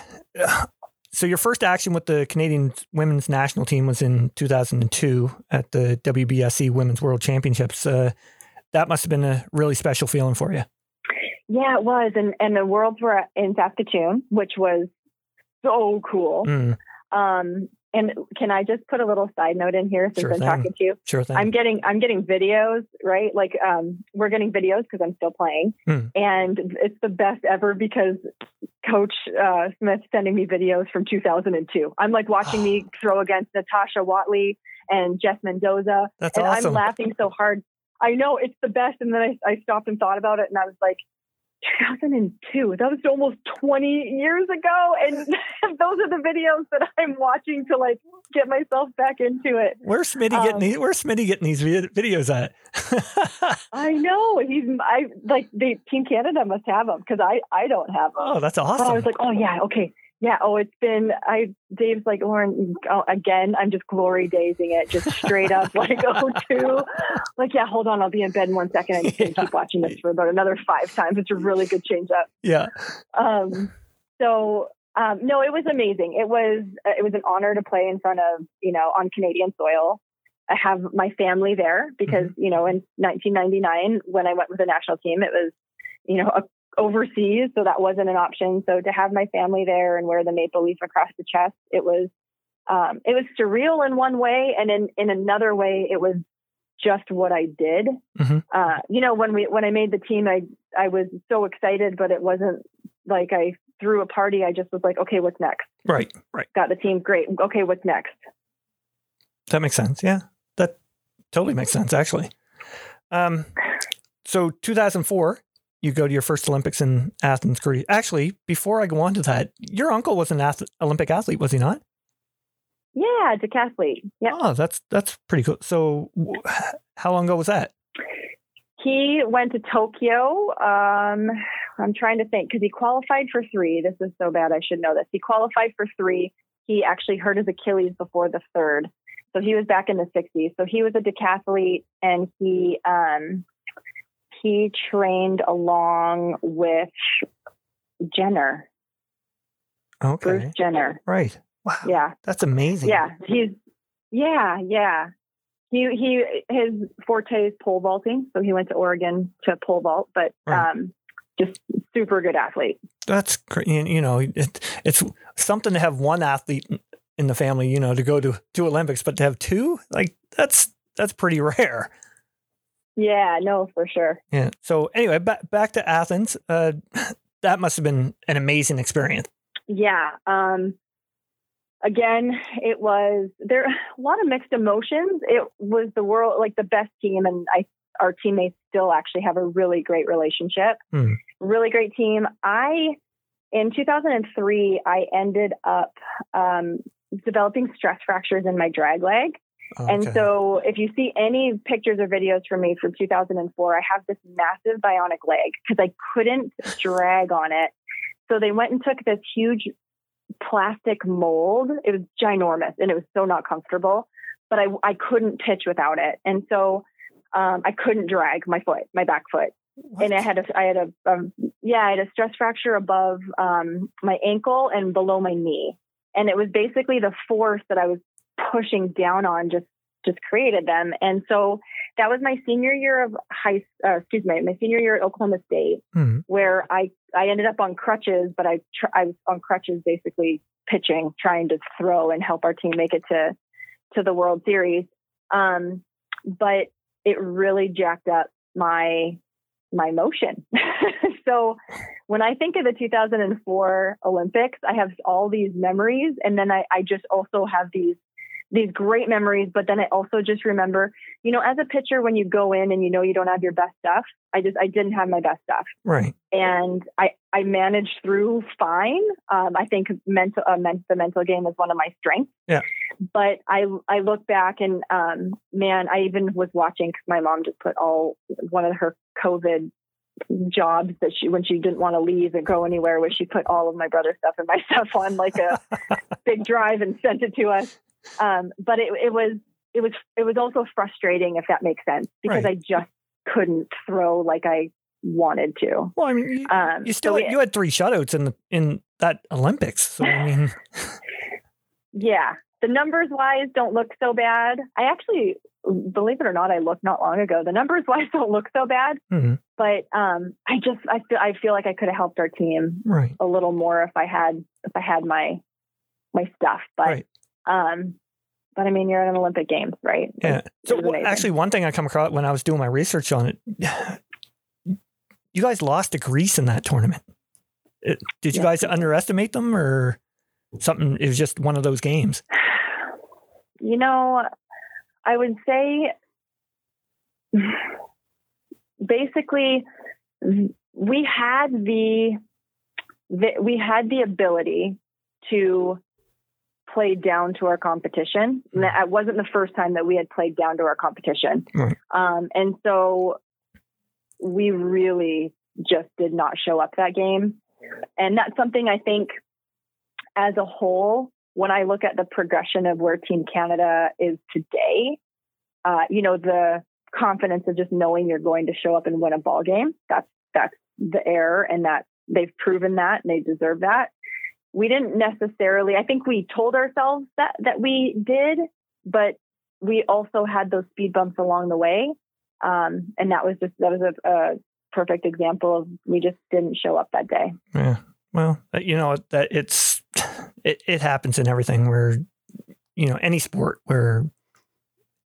Speaker 1: so your first action with the Canadian women's national team was in two thousand and two at the WBSC Women's World Championships. Uh, that must have been a really special feeling for you.
Speaker 3: yeah it was and and the worlds were in saskatoon which was so cool
Speaker 1: Mm,
Speaker 3: um and can i just put a little side note in here since
Speaker 1: Sure
Speaker 3: i'm
Speaker 1: thing.
Speaker 3: talking to you
Speaker 1: sure thing.
Speaker 3: I'm getting I'm getting videos, right? Like um we're getting videos because I'm still playing.
Speaker 1: Hmm.
Speaker 3: And it's the best ever because Coach uh, Smith sending me videos from 2002. I'm like watching me throw against Natasha Watley and Jess Mendoza.
Speaker 1: That's
Speaker 3: and
Speaker 1: awesome.
Speaker 3: I'm laughing so hard. I know it's the best. And then I, I stopped and thought about it and I was like, 2002. That was almost 20 years ago. And those are the videos that I'm watching to like get myself back into it.
Speaker 1: Where's Smitty
Speaker 3: Um,
Speaker 1: getting these? Where's Smitty getting these videos at?
Speaker 3: I know he's I like the Team Canada must have them because I I don't have them.
Speaker 1: oh, that's
Speaker 3: But I was like, oh yeah, okay, yeah. Oh, it's been I. Dave's like Lauren oh, again. I'm just glory dazing it, just straight up like oh two. Like yeah, hold on, I'll be in bed in one second. I'm just gonna keep watching this for about another five times. It's a really good change up.
Speaker 1: yeah.
Speaker 3: Um, so um, no, it was amazing. It was uh, it was an honor to play in front of you know on Canadian soil. I have my family there because you know in 1999 when I went with the national team, it was you know a, overseas, so that wasn't an option. So to have my family there and wear the maple leaf across the chest, it was um, it was surreal in one way, and in in another way, it was just what I did.
Speaker 1: Mhm.
Speaker 3: Uh, you know, when we when I made the team, I I was so excited, but it wasn't like I threw a party. I just was like, okay, what's next?
Speaker 1: Right. Right.
Speaker 3: Got the team, great. Okay, what's next?
Speaker 1: That makes sense. Yeah. That totally makes sense, actually. Um, so 2004, you go to your first Olympics in Athens, Greece. Actually, before I go on to that, your uncle was an ath- Olympic athlete, was he not?
Speaker 3: Yeah, decathlete. Yeah,
Speaker 1: Oh, that's that's pretty cool. So, w- how long ago was that?
Speaker 3: he went to Tokyo. Um, I'm trying to think because he qualified for three. This is so bad. I should know this. He qualified for three. He actually hurt his Achilles before the third. So he was back in the 60s. So he was a decathlete and he um, he trained along with Jenner,
Speaker 1: Okay.
Speaker 3: Bruce Jenner.
Speaker 1: Right. Wow.
Speaker 3: Yeah,
Speaker 1: That's amazing.
Speaker 3: yeah. He's yeah, yeah. he he his forte is pole vaulting, so he went to Oregon to pole vault, but
Speaker 1: Right.
Speaker 3: um, just super good athlete.
Speaker 1: That's you know it, it's something to have one athlete in the family, you know, to go to two Olympics, but to have two, like that's that's pretty rare.
Speaker 3: Yeah, no, for sure.
Speaker 1: Yeah. So anyway, back back to Athens. Uh, that must have been an amazing experience.
Speaker 3: Yeah. Um, again, it was there a lot of mixed emotions. It was the world like the best team, and I our teammates still actually have a really great relationship.
Speaker 1: Hmm.
Speaker 3: Really great team. I in 2003, I ended up um, developing stress fractures in my drag leg. And so, if you see any pictures or videos from me from 2004, I have this massive bionic leg because I couldn't drag on it. So, they went and took this huge plastic mold. It was ginormous and it was so not comfortable, but I, I couldn't pitch without it. And so, um, I couldn't drag my foot, my back foot. And I had a, I had a, um, yeah, I had a stress fracture above um, my ankle and below my knee. And it was basically the force that I was pushing down on just just created them. And so that was my senior year of high uh, excuse me my senior year at oklahoma state
Speaker 1: Hmm.
Speaker 3: where i i ended up on crutches but i tr- i was on crutches basically pitching trying to throw and help our team make it to to the world series. Um but it really jacked up my my motion. So when I think of the 2004 Olympics, I have all these memories, and then I, I just also have these these great memories. But then I also just remember, you know, as a pitcher, when you go in and you know you don't have your best stuff, I just I didn't have my best stuff,
Speaker 1: Right.
Speaker 3: and I I managed through fine. Um, I think mental uh, men- the mental game is one of my strengths.
Speaker 1: Yeah.
Speaker 3: But I I look back and um, man, I even was watching because my mom just put all one of her COVID jobs that she when she didn't want to leave and go anywhere where she put all of my brother's stuff and my stuff on like a big drive and sent it to us um, but it, it was it was it was also frustrating if that makes sense because
Speaker 1: Right.
Speaker 3: i just couldn't throw like i wanted to
Speaker 1: Well, I mean, you,
Speaker 3: um,
Speaker 1: you still
Speaker 3: so
Speaker 1: you had three shutouts in the in that Olympics. So I mean,
Speaker 3: yeah the numbers wise don't look so bad i actually believe it or not i looked not long ago the numbers wise don't look so bad
Speaker 1: Mhm.
Speaker 3: but um, i just i feel i feel like i could have helped our team
Speaker 1: right.
Speaker 3: a little more if I had if I had my my stuff. But
Speaker 1: Right.
Speaker 3: Um but I mean you're at an Olympic Games, right?
Speaker 1: Yeah. So
Speaker 3: was
Speaker 1: w- actually, one thing I come across when I was doing my research on it, you guys lost to Greece in that tournament. It- did you
Speaker 3: Yeah.
Speaker 1: guys underestimate them, or something? It was just one of those games.
Speaker 3: You know, I would say basically we had the, the we had the ability to play down to our competition. And that it wasn't the first time that we had played down to our competition.
Speaker 1: Right.
Speaker 3: Um, and so we really just did not show up that game. And that's something I think as a whole, when I look at the progression of where Team Canada is today, uh, you know, the confidence of just knowing you're going to show up and win a ball game, that's that's the error and that they've proven that and they deserve that. We didn't necessarily I think we told ourselves that that we did, but we also had those speed bumps along the way. Um, and that was just that was a, a perfect example of we just didn't show up that day.
Speaker 1: Yeah. Well, uh, you know that it's it, it happens in everything where you know any sport where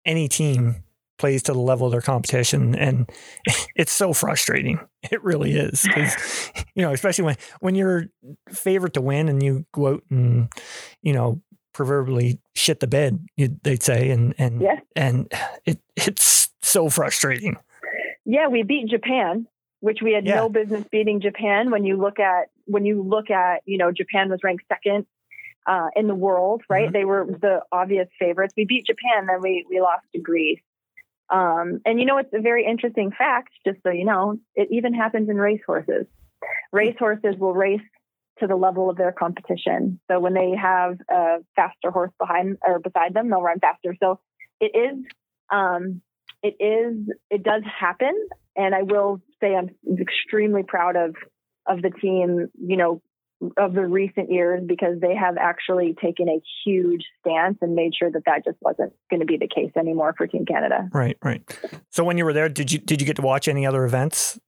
Speaker 1: any team plays to the level of their competition and it's so frustrating it really is you know especially when when you're favorite to win and you go out and you know proverbially shit the bed you, they'd say and and
Speaker 3: Yes.
Speaker 1: and it it's so frustrating
Speaker 3: Yeah, we beat Japan, which we had
Speaker 1: Yeah.
Speaker 3: no business beating Japan. When you look at when you look at you know Japan was ranked second uh, in the world, right?
Speaker 1: Mhm.
Speaker 3: They were the obvious favorites. We beat Japan, then we we lost to Greece. Um, and you know it's a very interesting fact, just so you know, it even happens in racehorses. Racehorses will race to the level of their competition. So when they have a faster horse behind or beside them, they'll run faster. So it is um, it is it does happen and i will say i'm extremely proud of of the team you know of the recent years because they have actually taken a huge stance and made sure that that just wasn't going to be the case anymore for Team Canada.
Speaker 1: Right, right. So when you were there, did you did you get to watch any other events?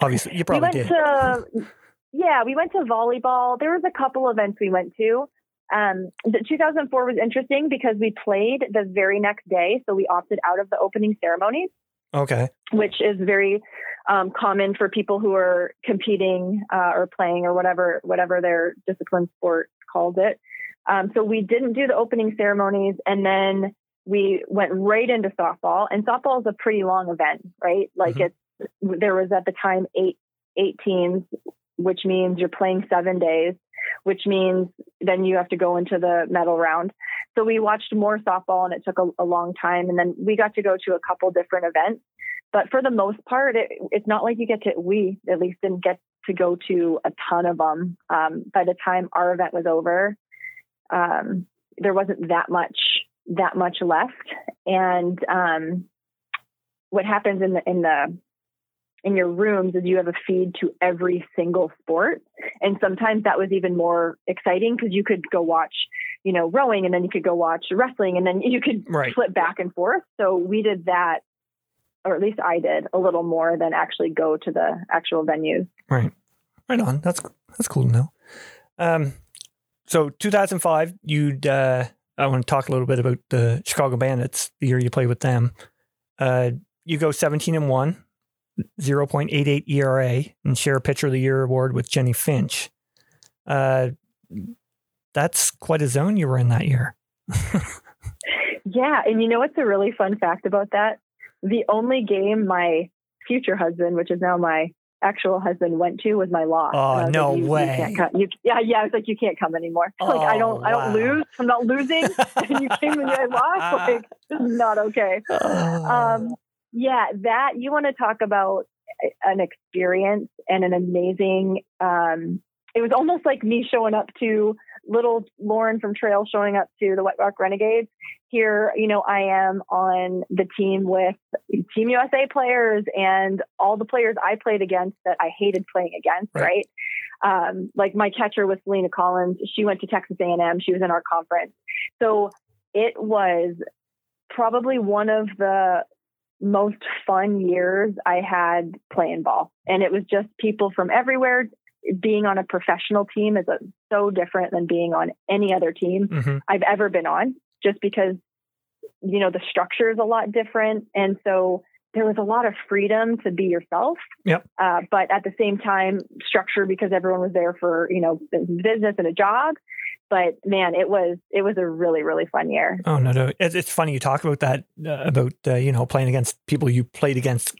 Speaker 1: Obviously, you probably
Speaker 3: we went
Speaker 1: did.
Speaker 3: To, yeah, we went to volleyball. There was a couple events we went to. Um, the 2004 was interesting because we played the very next day, so we opted out of the opening ceremonies.
Speaker 1: Okay.
Speaker 3: Which is very um, common for people who are competing uh, or playing or whatever whatever their discipline sport calls it. Um, so we didn't do the opening ceremonies, and then we went right into softball. And softball is a pretty long event, right? Like mm-hmm. it's there was at the time eight eight teams, which means you're playing seven days which means then you have to go into the medal round. So we watched more softball and it took a, a long time. And then we got to go to a couple different events. But for the most part, it, it's not like you get to, we at least didn't get to go to a ton of them. Um, by the time our event was over, um, there wasn't that much that much left. And um, what happens in the in the in your rooms is you have a feed to every single sport. And sometimes that was even more exciting because you could go watch, you know, rowing and then you could go watch wrestling and then you could right. flip back and forth. So we did that, or at least I did a little more than actually go to the actual venues.
Speaker 1: Right. Right on. That's, that's cool to know. Um, so 2005, you'd, uh, I want to talk a little bit about the Chicago Bandits, the year you played with them. Uh, you go 17 and 1 0.88 ERA and share a Pitcher of the Year award with Jennie Finch. Uh, that's quite a zone you were in that year.
Speaker 3: yeah. And you know what's a really fun fact about that? The only game my future husband, which is now my actual husband, went to was my loss.
Speaker 1: Oh, no
Speaker 3: like, you,
Speaker 1: way.
Speaker 3: You you, yeah, yeah. I was like, you can't come anymore. Oh, like, I don't, wow. I don't lose. I'm not losing. and you came and I lost. Like, this is not okay. Oh. Um, yeah, that you want to talk about an experience and an amazing. Um, it was almost like me showing up to little Lauren from Trail showing up to the White Rock Renegades. Here, you know, I am on the team with Team USA players and all the players I played against that I hated playing against. Right. right? Um, like my catcher was Selena Collins. She went to Texas A&M. She was in our conference. So it was probably one of the most fun years I had playing ball. And it was just people from everywhere. Being on a professional team is a, so different than being on any other team mm-hmm. I've ever been on, just because, you know, the structure is a lot different. And so there was a lot of freedom to be yourself.
Speaker 1: Yep.
Speaker 3: Uh, but at the same time, structure because everyone was there for, you know, business and a job but man, it was it was a really really fun year.
Speaker 1: Oh no, no, it's, it's funny you talk about that uh, about uh, you know playing against people you played against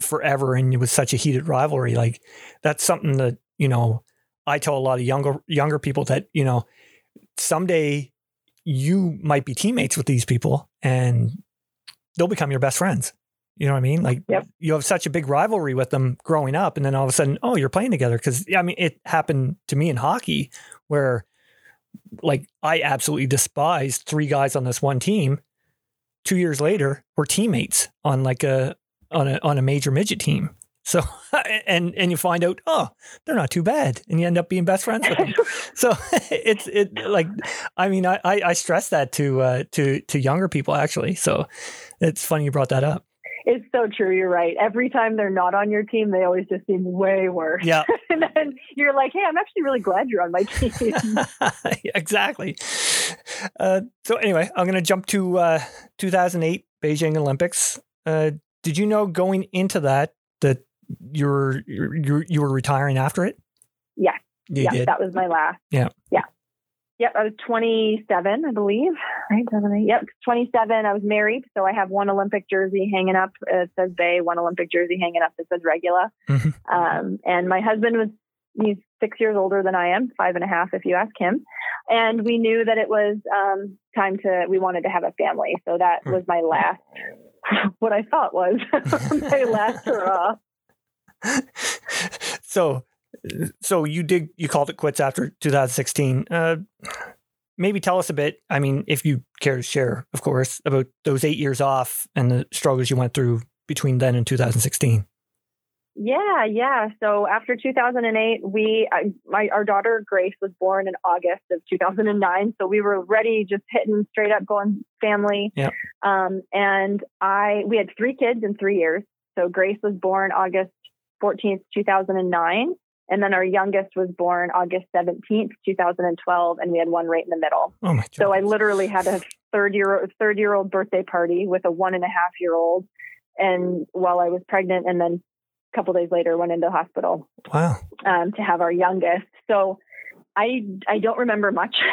Speaker 1: forever and it was such a heated rivalry. Like that's something that you know I tell a lot of younger younger people that you know someday you might be teammates with these people and they'll become your best friends. You know what I mean? Like
Speaker 3: yep.
Speaker 1: you have such a big rivalry with them growing up, and then all of a sudden, oh, you're playing together. Because I mean, it happened to me in hockey where like I absolutely despised three guys on this one team. Two years later, we're teammates on like a on a on a major midget team. So and and you find out, oh, they're not too bad, and you end up being best friends with them. so it's it like, I mean, I I stress that to uh, to to younger people actually. So it's funny you brought that up.
Speaker 3: It's so true. You're right. Every time they're not on your team, they always just seem way worse.
Speaker 1: Yeah.
Speaker 3: and then you're like, hey, I'm actually really glad you're on my team.
Speaker 1: exactly. Uh, so anyway, I'm going to jump to uh, 2008 Beijing Olympics. Uh, did you know going into that that you're, you're you were retiring after it?
Speaker 3: Yeah.
Speaker 1: You
Speaker 3: yeah,
Speaker 1: did?
Speaker 3: that was my last.
Speaker 1: Yeah.
Speaker 3: Yeah. Yep, I was 27, I believe. Right, Yep, 27. I was married, so I have one Olympic jersey hanging up. It says Bay. One Olympic jersey hanging up that says Regula. Mm-hmm. Um, and my husband was he's six years older than I am, five and a half if you ask him. And we knew that it was um, time to. We wanted to have a family, so that hmm. was my last. What I thought was my last hurrah.
Speaker 1: So so you did you called it quits after 2016. Uh, maybe tell us a bit. I mean, if you care to share, of course, about those eight years off and the struggles you went through between then and 2016.
Speaker 3: Yeah, yeah. So after 2008, we, I, my, our daughter Grace was born in August of 2009. So we were ready, just hitting straight up going family.
Speaker 1: Yeah.
Speaker 3: Um, and I, we had three kids in three years. So Grace was born August 14th, 2009. And then our youngest was born August 17th, 2012. And we had one right in the middle.
Speaker 1: Oh my god.
Speaker 3: So I literally had a third year, third year old birthday party with a one and a half year old. And while I was pregnant and then a couple days later went into the hospital
Speaker 1: wow.
Speaker 3: um, to have our youngest. So I I don't remember much.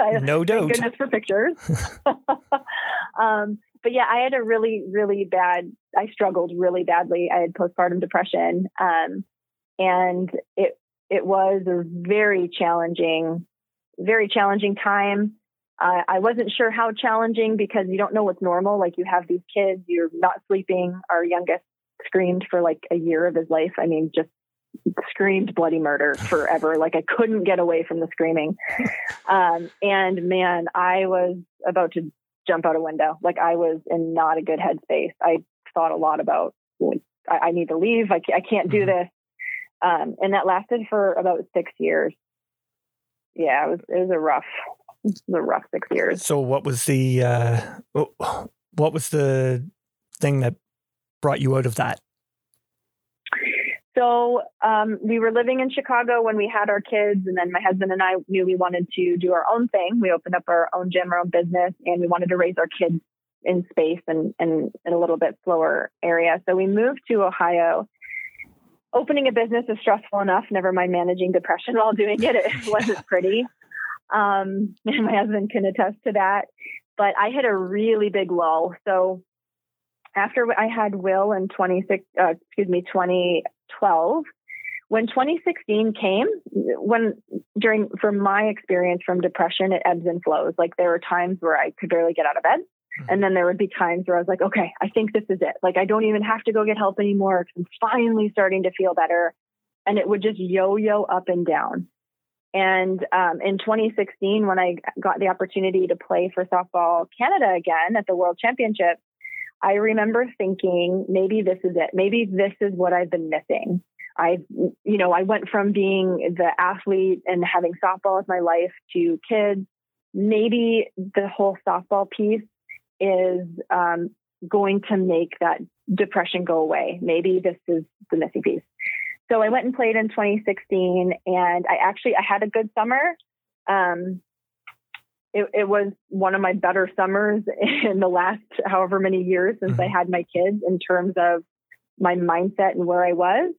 Speaker 1: No
Speaker 3: Thank
Speaker 1: doubt.
Speaker 3: goodness for pictures. um, but yeah, I had a really, really bad, I struggled really badly. I had postpartum depression. Um, and it, it was a very challenging, very challenging time. Uh, I wasn't sure how challenging because you don't know what's normal. Like you have these kids, you're not sleeping. Our youngest screamed for like a year of his life. I mean, just screamed bloody murder forever. Like I couldn't get away from the screaming. Um, and man, I was about to jump out a window. Like I was in not a good headspace. I thought a lot about, like, I, I need to leave. I, I can't do
Speaker 1: Mhm.
Speaker 3: this. Um, and that lasted for about six years. Yeah, it was, it was a rough, was a rough six years.
Speaker 1: So what was the uh, what was the thing that brought you out of that?
Speaker 3: So um, we were living in Chicago when we had our kids, and then my husband and I knew we wanted to do our own thing. We opened up our own gym, our own business, and we wanted to raise our kids in space and, and in a little bit slower area. So we moved to Ohio. Opening a business is stressful enough. Never mind managing depression while doing it. It wasn't pretty. Um, and my husband can attest to that. But I hit a really big lull. So after I had Will in 26, uh, excuse me, 2012, when 2016 came, when during, from my experience from depression, it ebbs and flows. Like there were times where I could barely get out of bed. And then there would be times where I was like, okay, I think this is it. Like I don't even have to go get help anymore. I'm finally starting to feel better. And it would just yo yo up and down. And um, in 2016, when I got the opportunity to play for Softball Canada again at the World Championship, I remember thinking, maybe this is it. Maybe this is what I've been missing. I, you know, I went from being the athlete and having softball as my life to kids. Maybe the whole softball piece is um, going to make that depression go away. Maybe this is the missing piece. So I went and played in 2016, and I actually I had a good summer. Um, it, it was one of my better summers in the last however many years since I
Speaker 1: Mhm.
Speaker 3: had my kids in terms of my mindset and where I was.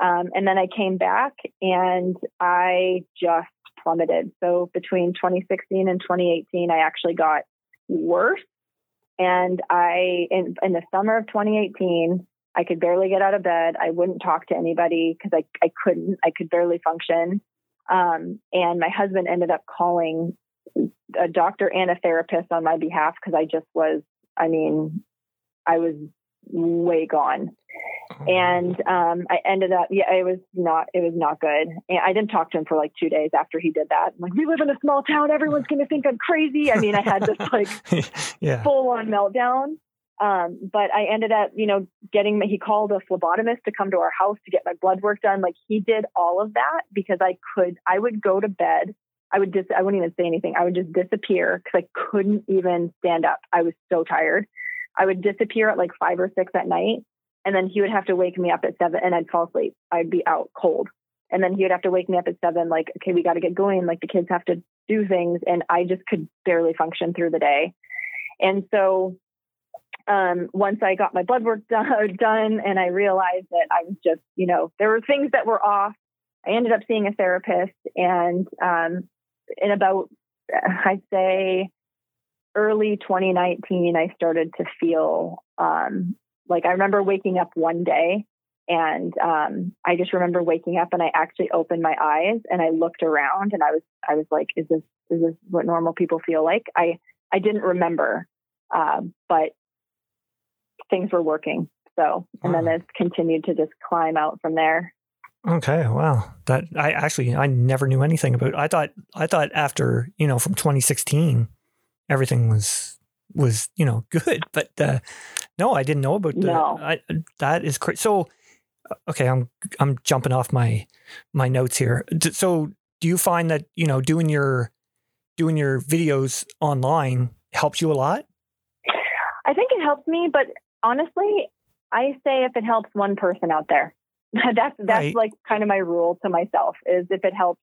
Speaker 3: Um, and then I came back and I just plummeted. So between 2016 and 2018, I actually got worse. And I, in, in the summer of 2018, I could barely get out of bed. I wouldn't talk to anybody because I, I couldn't, I could barely function. Um, and my husband ended up calling a doctor and a therapist on my behalf because I just was, I mean, I was way gone. And um, I ended up, yeah, it was not, it was not good. And I didn't talk to him for like two days after he did that. I'm like, we live in a small town. Everyone's going to think I'm crazy. I mean, I had this like
Speaker 1: yeah.
Speaker 3: full on meltdown. Um, but I ended up, you know, getting, he called a phlebotomist to come to our house to get my blood work done. Like he did all of that because I could, I would go to bed. I would just, I wouldn't even say anything. I would just disappear because I couldn't even stand up. I was so tired. I would disappear at like five or six at night. And then he would have to wake me up at seven and I'd fall asleep. I'd be out cold. And then he would have to wake me up at seven, like, okay, we got to get going. Like the kids have to do things. And I just could barely function through the day. And so um, once I got my blood work done, and I realized that I was just, you know, there were things that were off, I ended up seeing a therapist. And um, in about, I'd say, early 2019, I started to feel um, like I remember waking up one day and um, I just remember waking up and I actually opened my eyes and I looked around and I was I was like, is this is this what normal people feel like? I I didn't remember, um, but things were working. So and then it's continued to just climb out from there.
Speaker 1: Okay, wow. That I actually I never knew anything about. I thought I thought after, you know, from 2016 everything was was, you know, good, but uh no, I didn't know about that.
Speaker 3: No.
Speaker 1: I that is crazy. So uh, okay, I'm I'm jumping off my my notes here. So, do you find that you know doing your doing your videos online helps you a lot?
Speaker 3: I think it helps me, but honestly, I say if it helps one person out there, that's that's
Speaker 1: Right.
Speaker 3: like kind of my rule to myself is if it helps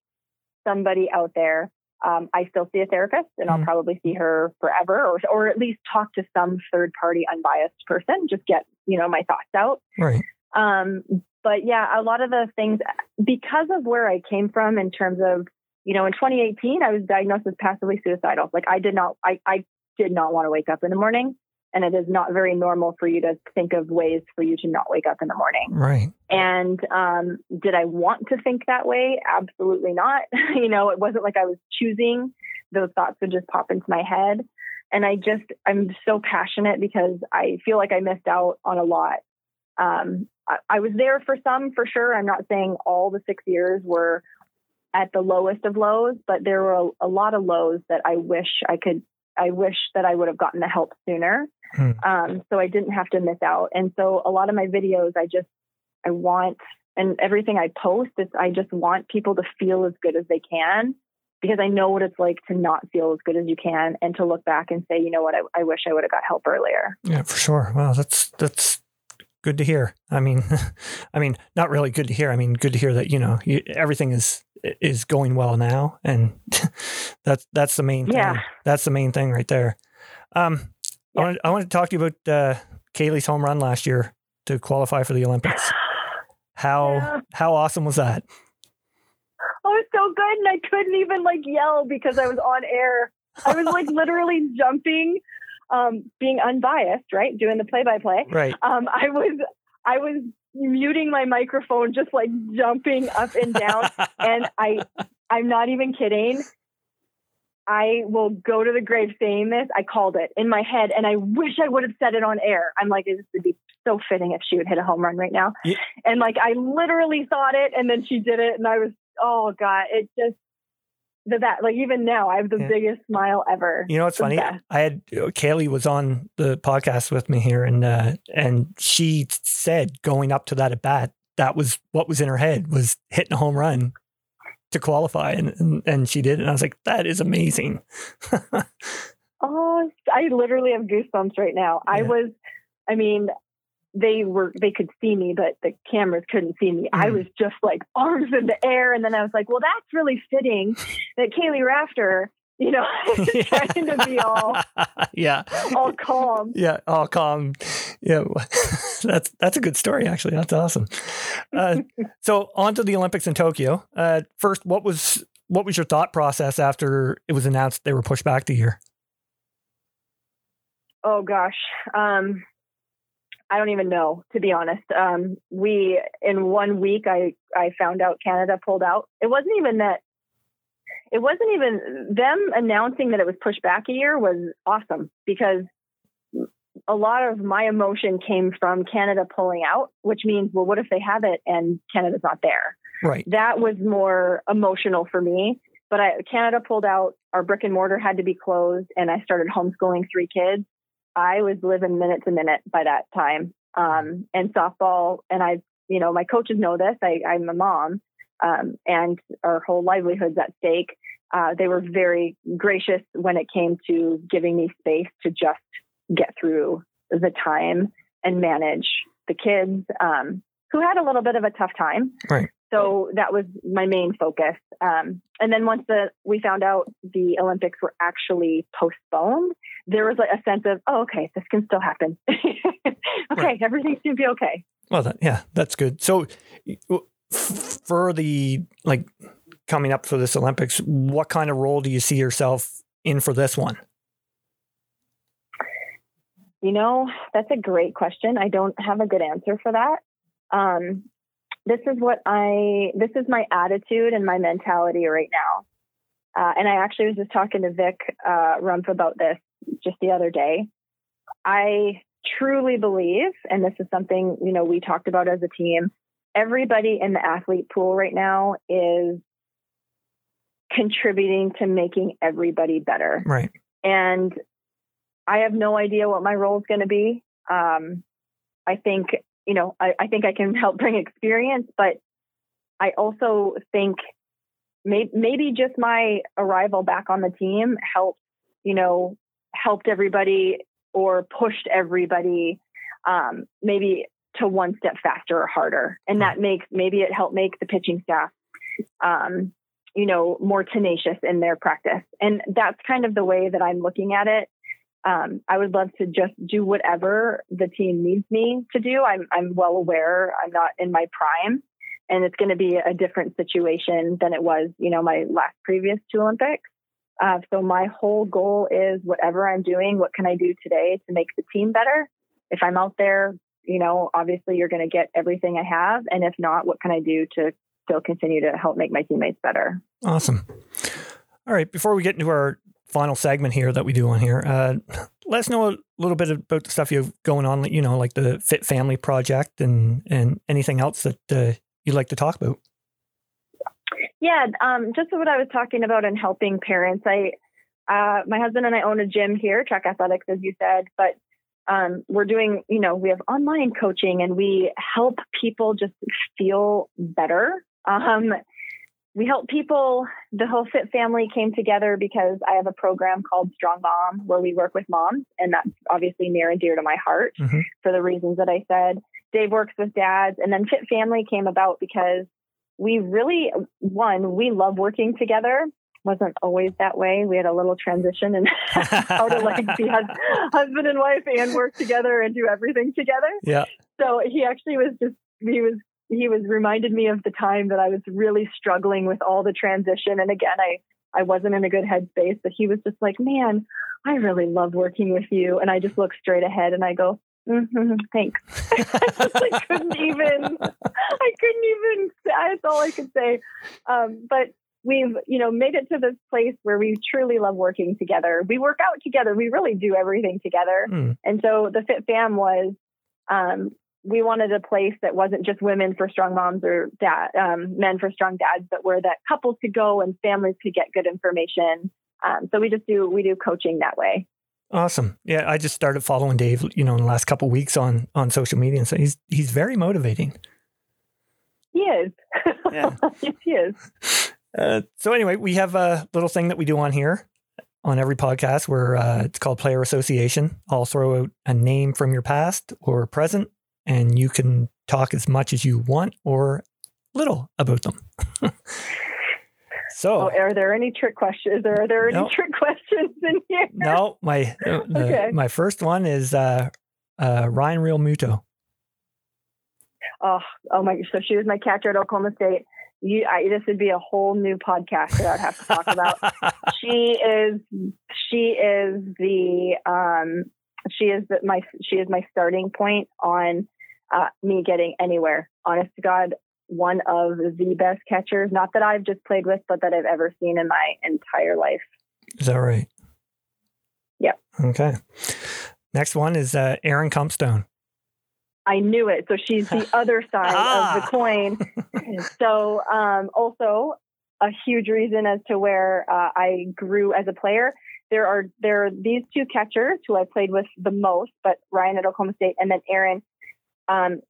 Speaker 3: somebody out there. Um, I still see a therapist, and I'll
Speaker 1: Mhm.
Speaker 3: probably see her forever, or or at least talk to some third party unbiased person. Just get you know my thoughts out.
Speaker 1: Right.
Speaker 3: Um, but yeah, a lot of the things because of where I came from in terms of, you know, in 2018, I was diagnosed as passively suicidal. Like I did not, I, I did not want to wake up in the morning. And it is not very normal for you to think of ways for you to not wake up in the morning.
Speaker 1: Right.
Speaker 3: And um, did I want to think that way? Absolutely not. you know, it wasn't like I was choosing; those thoughts would just pop into my head. And I just, I'm so passionate because I feel like I missed out on a lot. Um, I, I was there for some, for sure. I'm not saying all the six years were at the lowest of lows, but there were a, a lot of lows that I wish I could. I wish that I would have gotten the help sooner
Speaker 1: Hmm.
Speaker 3: um, so I didn't have to miss out. And so a lot of my videos, I just I want and everything I post is I just want people to feel as good as they can because I know what it's like to not feel as good as you can and to look back and say, you know what, I, I wish I would have got help earlier.
Speaker 1: Yeah, for sure. Well, that's that's good to hear. I mean, I mean, not really good to hear. I mean, good to hear that you know you, everything is is going well now, and that's that's the main
Speaker 3: Yeah.
Speaker 1: thing. That's the main thing right there. Um, I want I want to talk to you about uh, Kaleigh's home run last year to qualify for the Olympics. How
Speaker 3: Yeah.
Speaker 1: how awesome was that?
Speaker 3: Oh, was so good. And I couldn't even like yell because I was on air. I was like literally jumping, um, being unbiased, right? Doing the play by play.
Speaker 1: Right.
Speaker 3: um, I was I was muting my microphone, just like jumping up and down, and I I'm not even kidding. I will go to the grave saying this. I called it in my head, and I wish I would have said it on air. I'm like, this would be so fitting if she would hit a home run right now.
Speaker 1: Yeah.
Speaker 3: And like, I literally thought it, and then she did it, and I was, oh god, it just the that like even now I have the
Speaker 1: Yeah.
Speaker 3: biggest smile ever.
Speaker 1: You know what's funny?
Speaker 3: best.
Speaker 1: I had Kaleigh was on the podcast with me here, and uh, and she said going up to that at bat, that was what was in her head was hitting a home run to qualify, and and, and she did, and I was like, that is amazing.
Speaker 3: Oh, I literally have goosebumps right now. I was, I mean, they were, they could see me, but the cameras couldn't see me. I
Speaker 1: Mm.
Speaker 3: was just like arms in the air. And then I was like, well, that's really fitting that Kaleigh Rafter, you know, is trying to be all,
Speaker 1: yeah,
Speaker 3: all calm.
Speaker 1: yeah, all calm. Yeah, that's that's a good story actually. That's awesome. Uh, so on to the Olympics in Tokyo. Uh, first, what was what was your thought process after it was announced they were pushed back the year?
Speaker 3: Oh gosh. Um, I don't even know, to be honest. Um, we, in one week, I, I found out Canada pulled out. It wasn't even that, it wasn't even them announcing that it was pushed back a year was awesome because a lot of my emotion came from Canada pulling out, which means, well, what if they have it and Canada's not there?
Speaker 1: Right.
Speaker 3: that was more emotional for me. But I, Canada pulled out. Our brick and mortar had to be closed, and I started homeschooling three kids. I was living minute to minute by that time. Um, and softball, and I, you know, my coaches know this. I, I'm a mom, um, and our whole livelihood's at stake. Uh, they were very gracious when it came to giving me space to just get through the time and manage the kids um, who had a little bit of a tough time.
Speaker 1: Right.
Speaker 3: So that was my main focus. Um, and then once the we found out the Olympics were actually postponed, there was like a sense of, oh, okay, this can still happen. okay,
Speaker 1: Right.
Speaker 3: everything seems to be okay.
Speaker 1: Well, that, yeah, that's good. So, f- for the like coming up for this Olympics, what kind of role do you see yourself in for this one?
Speaker 3: You know, that's a great question. I don't have a good answer for that. Um, this is what I, this is my attitude and my mentality right now. Uh, and I actually was just talking to Vic uh, Rumpf about this just the other day. I truly believe, and this is something, you know, we talked about as a team, everybody in the athlete pool right now is contributing to making everybody better
Speaker 1: Right.
Speaker 3: and I have no idea what my role is going to be. Um, I think you know, I, I think I can help bring experience, but I also think maybe, maybe just my arrival back on the team helped, you know, helped everybody or pushed everybody um, maybe to one step faster or harder. And that makes maybe it helped make the pitching staff, um, you know, more tenacious in their practice. And that's kind of the way that I'm looking at it. Um, I would love to just do whatever the team needs me to do. I'm I'm well aware I'm not in my prime, and it's going to be a different situation than it was, you know, my last previous two Olympics. Uh, so my whole goal is whatever I'm doing, what can I do today to make the team better? If I'm out there, you know, obviously you're going to get everything I have, and if not, what can I do to still continue to help make my teammates better?
Speaker 1: Awesome. All right, before we get into our final segment here that we do on here, uh, let us know a little bit about the stuff you have going on, you know, like the Fit Family Project and and anything else that uh, you'd like to talk about.
Speaker 3: Yeah, um, just what I was talking about in helping parents. I, uh, my husband and I own a gym here, Track Athletics, as you said, but um, we're doing, you know, we have online coaching and we help people just feel better. Um, we help people. The whole Fit family came together because I have a program called Strong Mom where we work with moms, and that's obviously near and dear to my heart
Speaker 1: Mhm.
Speaker 3: for the reasons that I said. Dave works with dads, and then Fit Family came about because we really, one, we love working together. Wasn't always that way. We had a little transition and how to like be hus- husband and wife and work together and do everything together.
Speaker 1: Yeah.
Speaker 3: So he actually was just he was he was reminded me of the time that I was really struggling with all the transition. And again, I I wasn't in a good headspace, but he was just like, "Man, I really love working with you." And I just look straight ahead and I go, mm-hmm, "Thanks." I just couldn't even. I couldn't even. That's all I could say. Um, but we've you know made it to this place where we truly love working together. We work out together. We really do everything together.
Speaker 1: Hmm.
Speaker 3: And so the Fit Fam was, um, we wanted a place that wasn't just women for strong moms or dad, um, men for strong dads, but where that couples could go and families could get good information. Um, so we just do we do coaching that way.
Speaker 1: Awesome. Yeah, I just started following Dave, you know, in the last couple of weeks on on social media, and so he's he's very motivating.
Speaker 3: He is.
Speaker 1: Yeah.
Speaker 3: yes, he is.
Speaker 1: Uh, so anyway, we have a little thing that we do on here on every podcast where uh, it's called Player Association. I'll throw out a name from your past or present, and you can talk as much as you want or little about them. so
Speaker 3: Oh, are there any trick questions? Are there any
Speaker 1: No.
Speaker 3: trick questions in here?
Speaker 1: no, my the-
Speaker 3: Okay.
Speaker 1: my first one is uh, uh, Ryan Realmuto.
Speaker 3: Oh, oh my! So she was my catcher at Oklahoma State. You, I, this would be a whole new podcast that I'd have to talk about. she is she is the um she is the, my she is my starting point on uh, me getting anywhere honest to god one of the best catchers not that i've just played with but that i've ever seen in my entire life
Speaker 1: Is that right?
Speaker 3: Yep.
Speaker 1: Okay. Next one is uh, Erin Cumpstone.
Speaker 3: i knew it so she's the other side of
Speaker 1: Ah.
Speaker 3: the coin so um also a huge reason as to where uh, I grew as a player. There are there are these two catchers who I played with the most, but Ryan at Oklahoma State and then Erin. Um,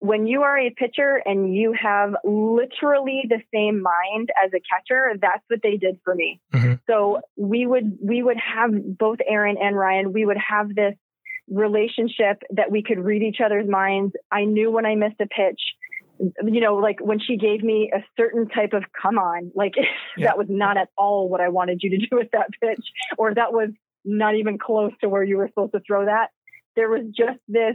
Speaker 3: when you are a pitcher and you have literally the same mind as a catcher, that's what they did for me.
Speaker 1: Mhm.
Speaker 3: So we would we would have both Erin and Ryan. We would have this relationship that we could read each other's minds. I knew when I missed a pitch you know, like when she gave me a certain type of come on, like
Speaker 1: Yeah.
Speaker 3: that was not at all what I wanted you to do with that pitch, or that was not even close to where you were supposed to throw that. There was just this,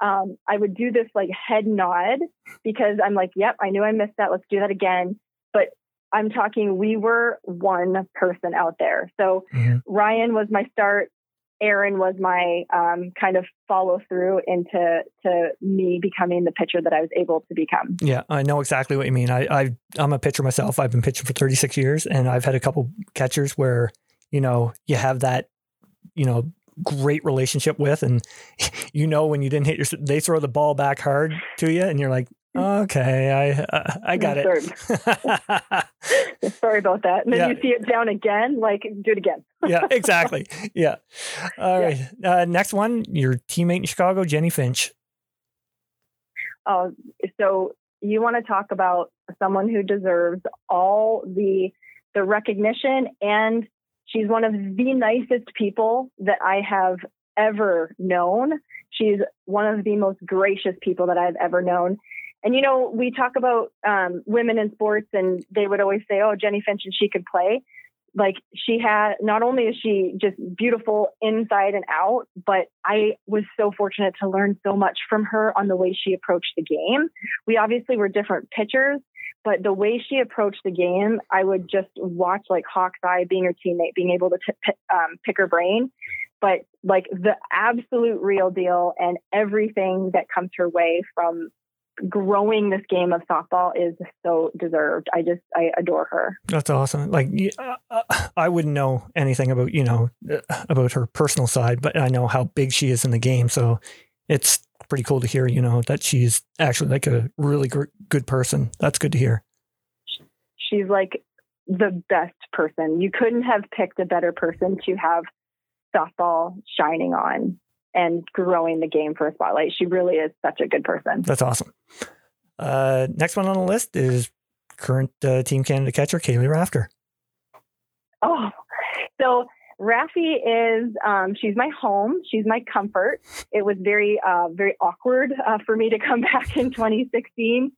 Speaker 3: um, I would do this like head nod because I'm like, yep, I knew I missed that. Let's do that again. But I'm talking, we were one person out there. So
Speaker 1: Mhm.
Speaker 3: Ryan was my start. Erin was my um, kind of follow through into to me becoming the pitcher that I was able to become.
Speaker 1: Yeah, I know exactly what you mean. I, I I'm a pitcher myself. I've been pitching for 36 years, and I've had a couple catchers where you know you have that you know great relationship with, and you know when you didn't hit your, they throw the ball back hard to you, and you're like, mm. okay, I uh, I, I got it.
Speaker 3: Sorry about that. And then
Speaker 1: Yeah.
Speaker 3: you see it down again, like do it again.
Speaker 1: yeah, exactly. Yeah. All
Speaker 3: Yeah.
Speaker 1: right. Uh, next one, your teammate in Chicago, Jennie Finch.
Speaker 3: Oh, so you want to talk about someone who deserves all the the recognition and she's one of the nicest people that I have ever known. She's one of the most gracious people that I've ever known. And you know, we talk about um, women in sports, and they would always say, "Oh, Jennie Finch, and she could play." Like she had, not only is she just beautiful inside and out, but I was so fortunate to learn so much from her on the way she approached the game. We obviously were different pitchers, but the way she approached the game, I would just watch like hawk's eye being her teammate, being able to t- um, pick her brain. But like the absolute real deal and everything that comes her way from growing this game of softball is so deserved. I just I adore her.
Speaker 1: That's awesome. Like uh, uh, I wouldn't know anything about you know uh, about her personal side, but I know how big she is in the game. So it's pretty cool to hear. You know that she's actually like a really gr- good person. That's good to hear.
Speaker 3: She's like the best person. You couldn't have picked a better person to have softball shining on and growing the game for a spotlight. She really is such a good person.
Speaker 1: That's awesome. Uh, next one on the list is current uh, Team Canada catcher Kaleigh Rafter.
Speaker 3: Oh, so Rafi is um, she's my home. She's my comfort. It was very uh, very awkward uh, for me to come back in 2016.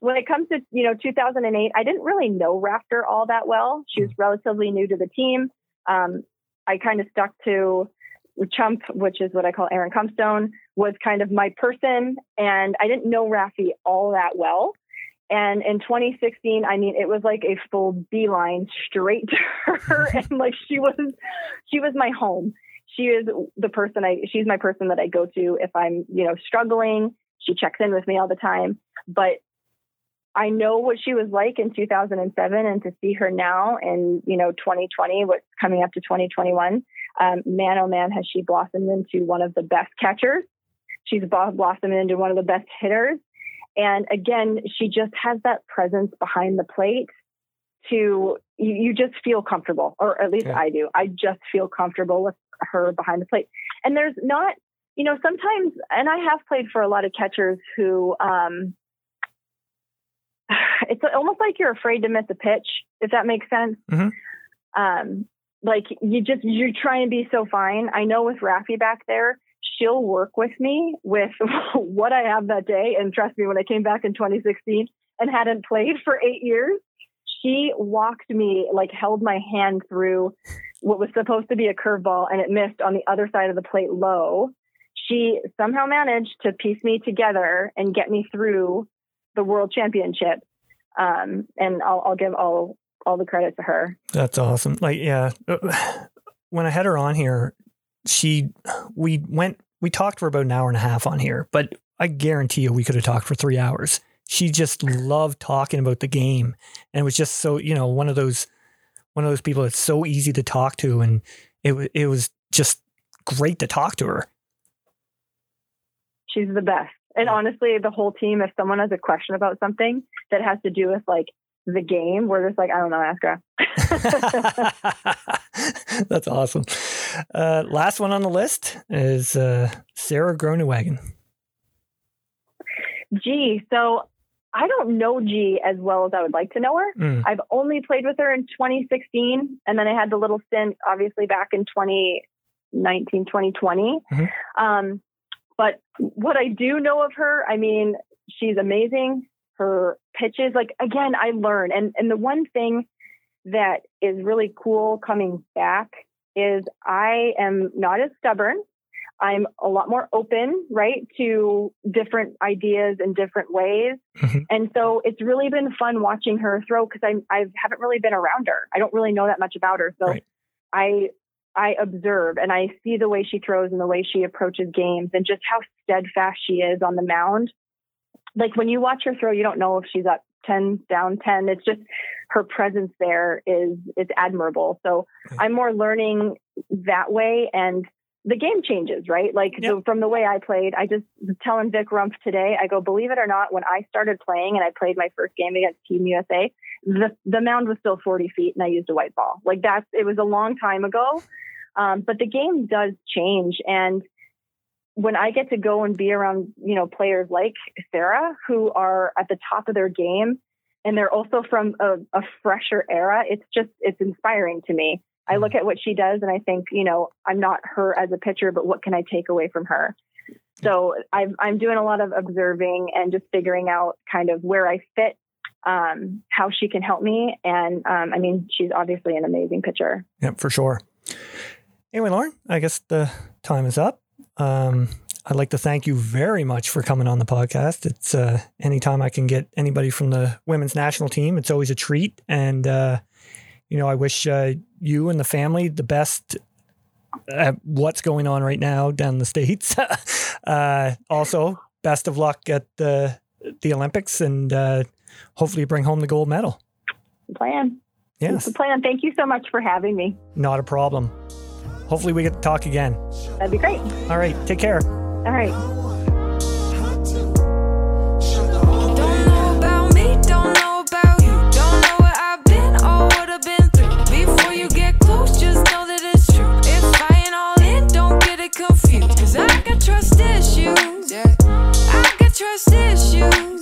Speaker 3: When it comes to you know 2008, I didn't really know Rafter all that well. She was relatively new to the team. Um, I kind of stuck to Chump, which is what I call Erin Cumpstone, was kind of my person. And I didn't know Rafi all that well. And in 2016, I mean, it was like a full beeline straight to her. and like she was, she was my home. She is the person I, she's my person that I go to if I'm, you know, struggling. She checks in with me all the time. But I know what she was like in 2007 and to see her now in, you know, 2020, what's coming up to 2021, um, man, oh man, has she blossomed into one of the best catchers. She's blossomed into one of the best hitters. And again, she just has that presence behind the plate to, you, you just feel comfortable, or at least yeah. I do. I just feel comfortable with her behind the plate. And there's not, you know, sometimes, and I have played for a lot of catchers who, um, it's almost like you're afraid to miss a pitch, if that makes sense. Mm-hmm. Um, like you just you try and be so fine. I know with Rafi back there, she'll work with me with what I have that day. And trust me, when I came back in 2016 and hadn't played for eight years, she walked me like held my hand through what was supposed to be a curveball and it missed on the other side of the plate low. She somehow managed to piece me together and get me through the world championship. Um, and I'll, I'll give all all the credit to her.
Speaker 1: That's awesome. Like, yeah, when I had her on here, she, we went, we talked for about an hour and a half on here, but I guarantee you we could have talked for three hours. She just loved talking about the game and it was just so, you know, one of those, one of those people that's so easy to talk to. And it, it was just great to talk to her.
Speaker 3: She's the best. And honestly, the whole team, if someone has a question about something that has to do with like the game. We're just like, I don't know, ask
Speaker 1: her. That's awesome. Uh, last one on the list is uh, Sarah Groenewegen.
Speaker 3: Gee, so I don't know G as well as I would like to know her. Mm. I've only played with her in 2016, and then I had the little stint, obviously, back in 2019, 2020. Mm-hmm. Um, but what I do know of her, I mean, she's amazing her pitches. Like again, I learn. And and the one thing that is really cool coming back is I am not as stubborn. I'm a lot more open, right, to different ideas and different ways. Mm-hmm. And so it's really been fun watching her throw because I I haven't really been around her. I don't really know that much about her. So right. I I observe and I see the way she throws and the way she approaches games and just how steadfast she is on the mound like when you watch her throw, you don't know if she's up 10, down 10. It's just her presence there is, is admirable. So I'm more learning that way and the game changes, right? Like yep. the, from the way I played, I just telling Vic Rumpf today, I go, believe it or not, when I started playing and I played my first game against Team USA, the, the mound was still 40 feet and I used a white ball. Like that's, it was a long time ago. Um, but the game does change. And when I get to go and be around, you know, players like Sarah who are at the top of their game and they're also from a, a fresher era, it's just, it's inspiring to me. I look at what she does and I think, you know, I'm not her as a pitcher, but what can I take away from her? So I'm, I'm doing a lot of observing and just figuring out kind of where I fit, um, how she can help me. And um, I mean, she's obviously an amazing pitcher.
Speaker 1: Yep, for sure. Anyway, Lauren, I guess the time is up. Um, I'd like to thank you very much for coming on the podcast. It's uh, anytime I can get anybody from the women's national team, it's always a treat. And, uh, you know, I wish uh, you and the family the best at what's going on right now down in the States. uh, also, best of luck at the, the Olympics and uh, hopefully bring home the gold medal.
Speaker 3: Plan.
Speaker 1: Yes.
Speaker 3: The plan. Thank you so much for having me.
Speaker 1: Not a problem. Hopefully, we get to talk again.
Speaker 3: That'd be great.
Speaker 1: All right. Take care.
Speaker 3: All right.
Speaker 4: Don't know about me, don't know about you. Don't know where I've been or what I've been through. Before you get close, just know that it's true. If I ain't all in, don't get it confused. Cause I got trust issues. Yeah. I got trust issues.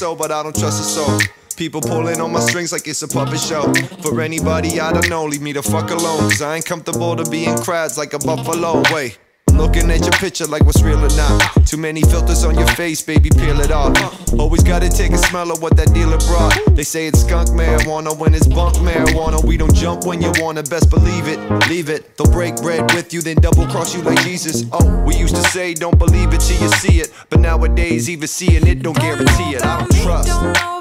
Speaker 5: So, but I don't trust it so. People pulling on my strings like it's a puppet show. For anybody I don't know, leave me the fuck alone. Cause I ain't comfortable to be in crowds like a buffalo. Wait. Looking at your picture like what's real or not. Too many filters on your face, baby, peel it off. Always gotta take a smell of what that dealer brought. They say it's skunk marijuana when it's bunk marijuana. We don't jump when you wanna, best believe it. Leave it. They'll break bread with you, then double cross you like Jesus. Oh, we used to say don't believe it till you see it. But nowadays, even seeing it don't guarantee it. I don't trust.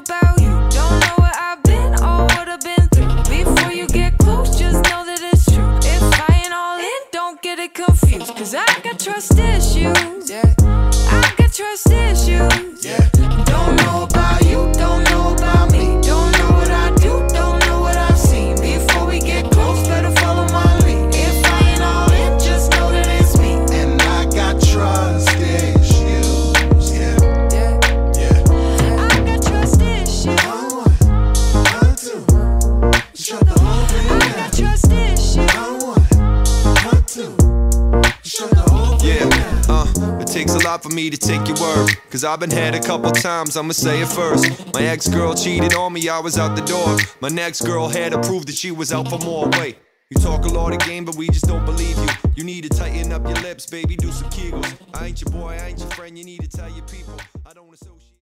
Speaker 4: Issues. Yeah. I got trust issues.
Speaker 6: Yeah.
Speaker 5: Lot for me to take your word. Cause I've been had a couple times, I'ma say it first. My ex girl cheated on me, I was out the door. My next girl had to prove that she was out for more. Wait, you talk a lot of game, but we just don't believe you. You need to tighten up your lips, baby, do some kegels. I ain't your boy, I ain't your friend, you need to tell your people.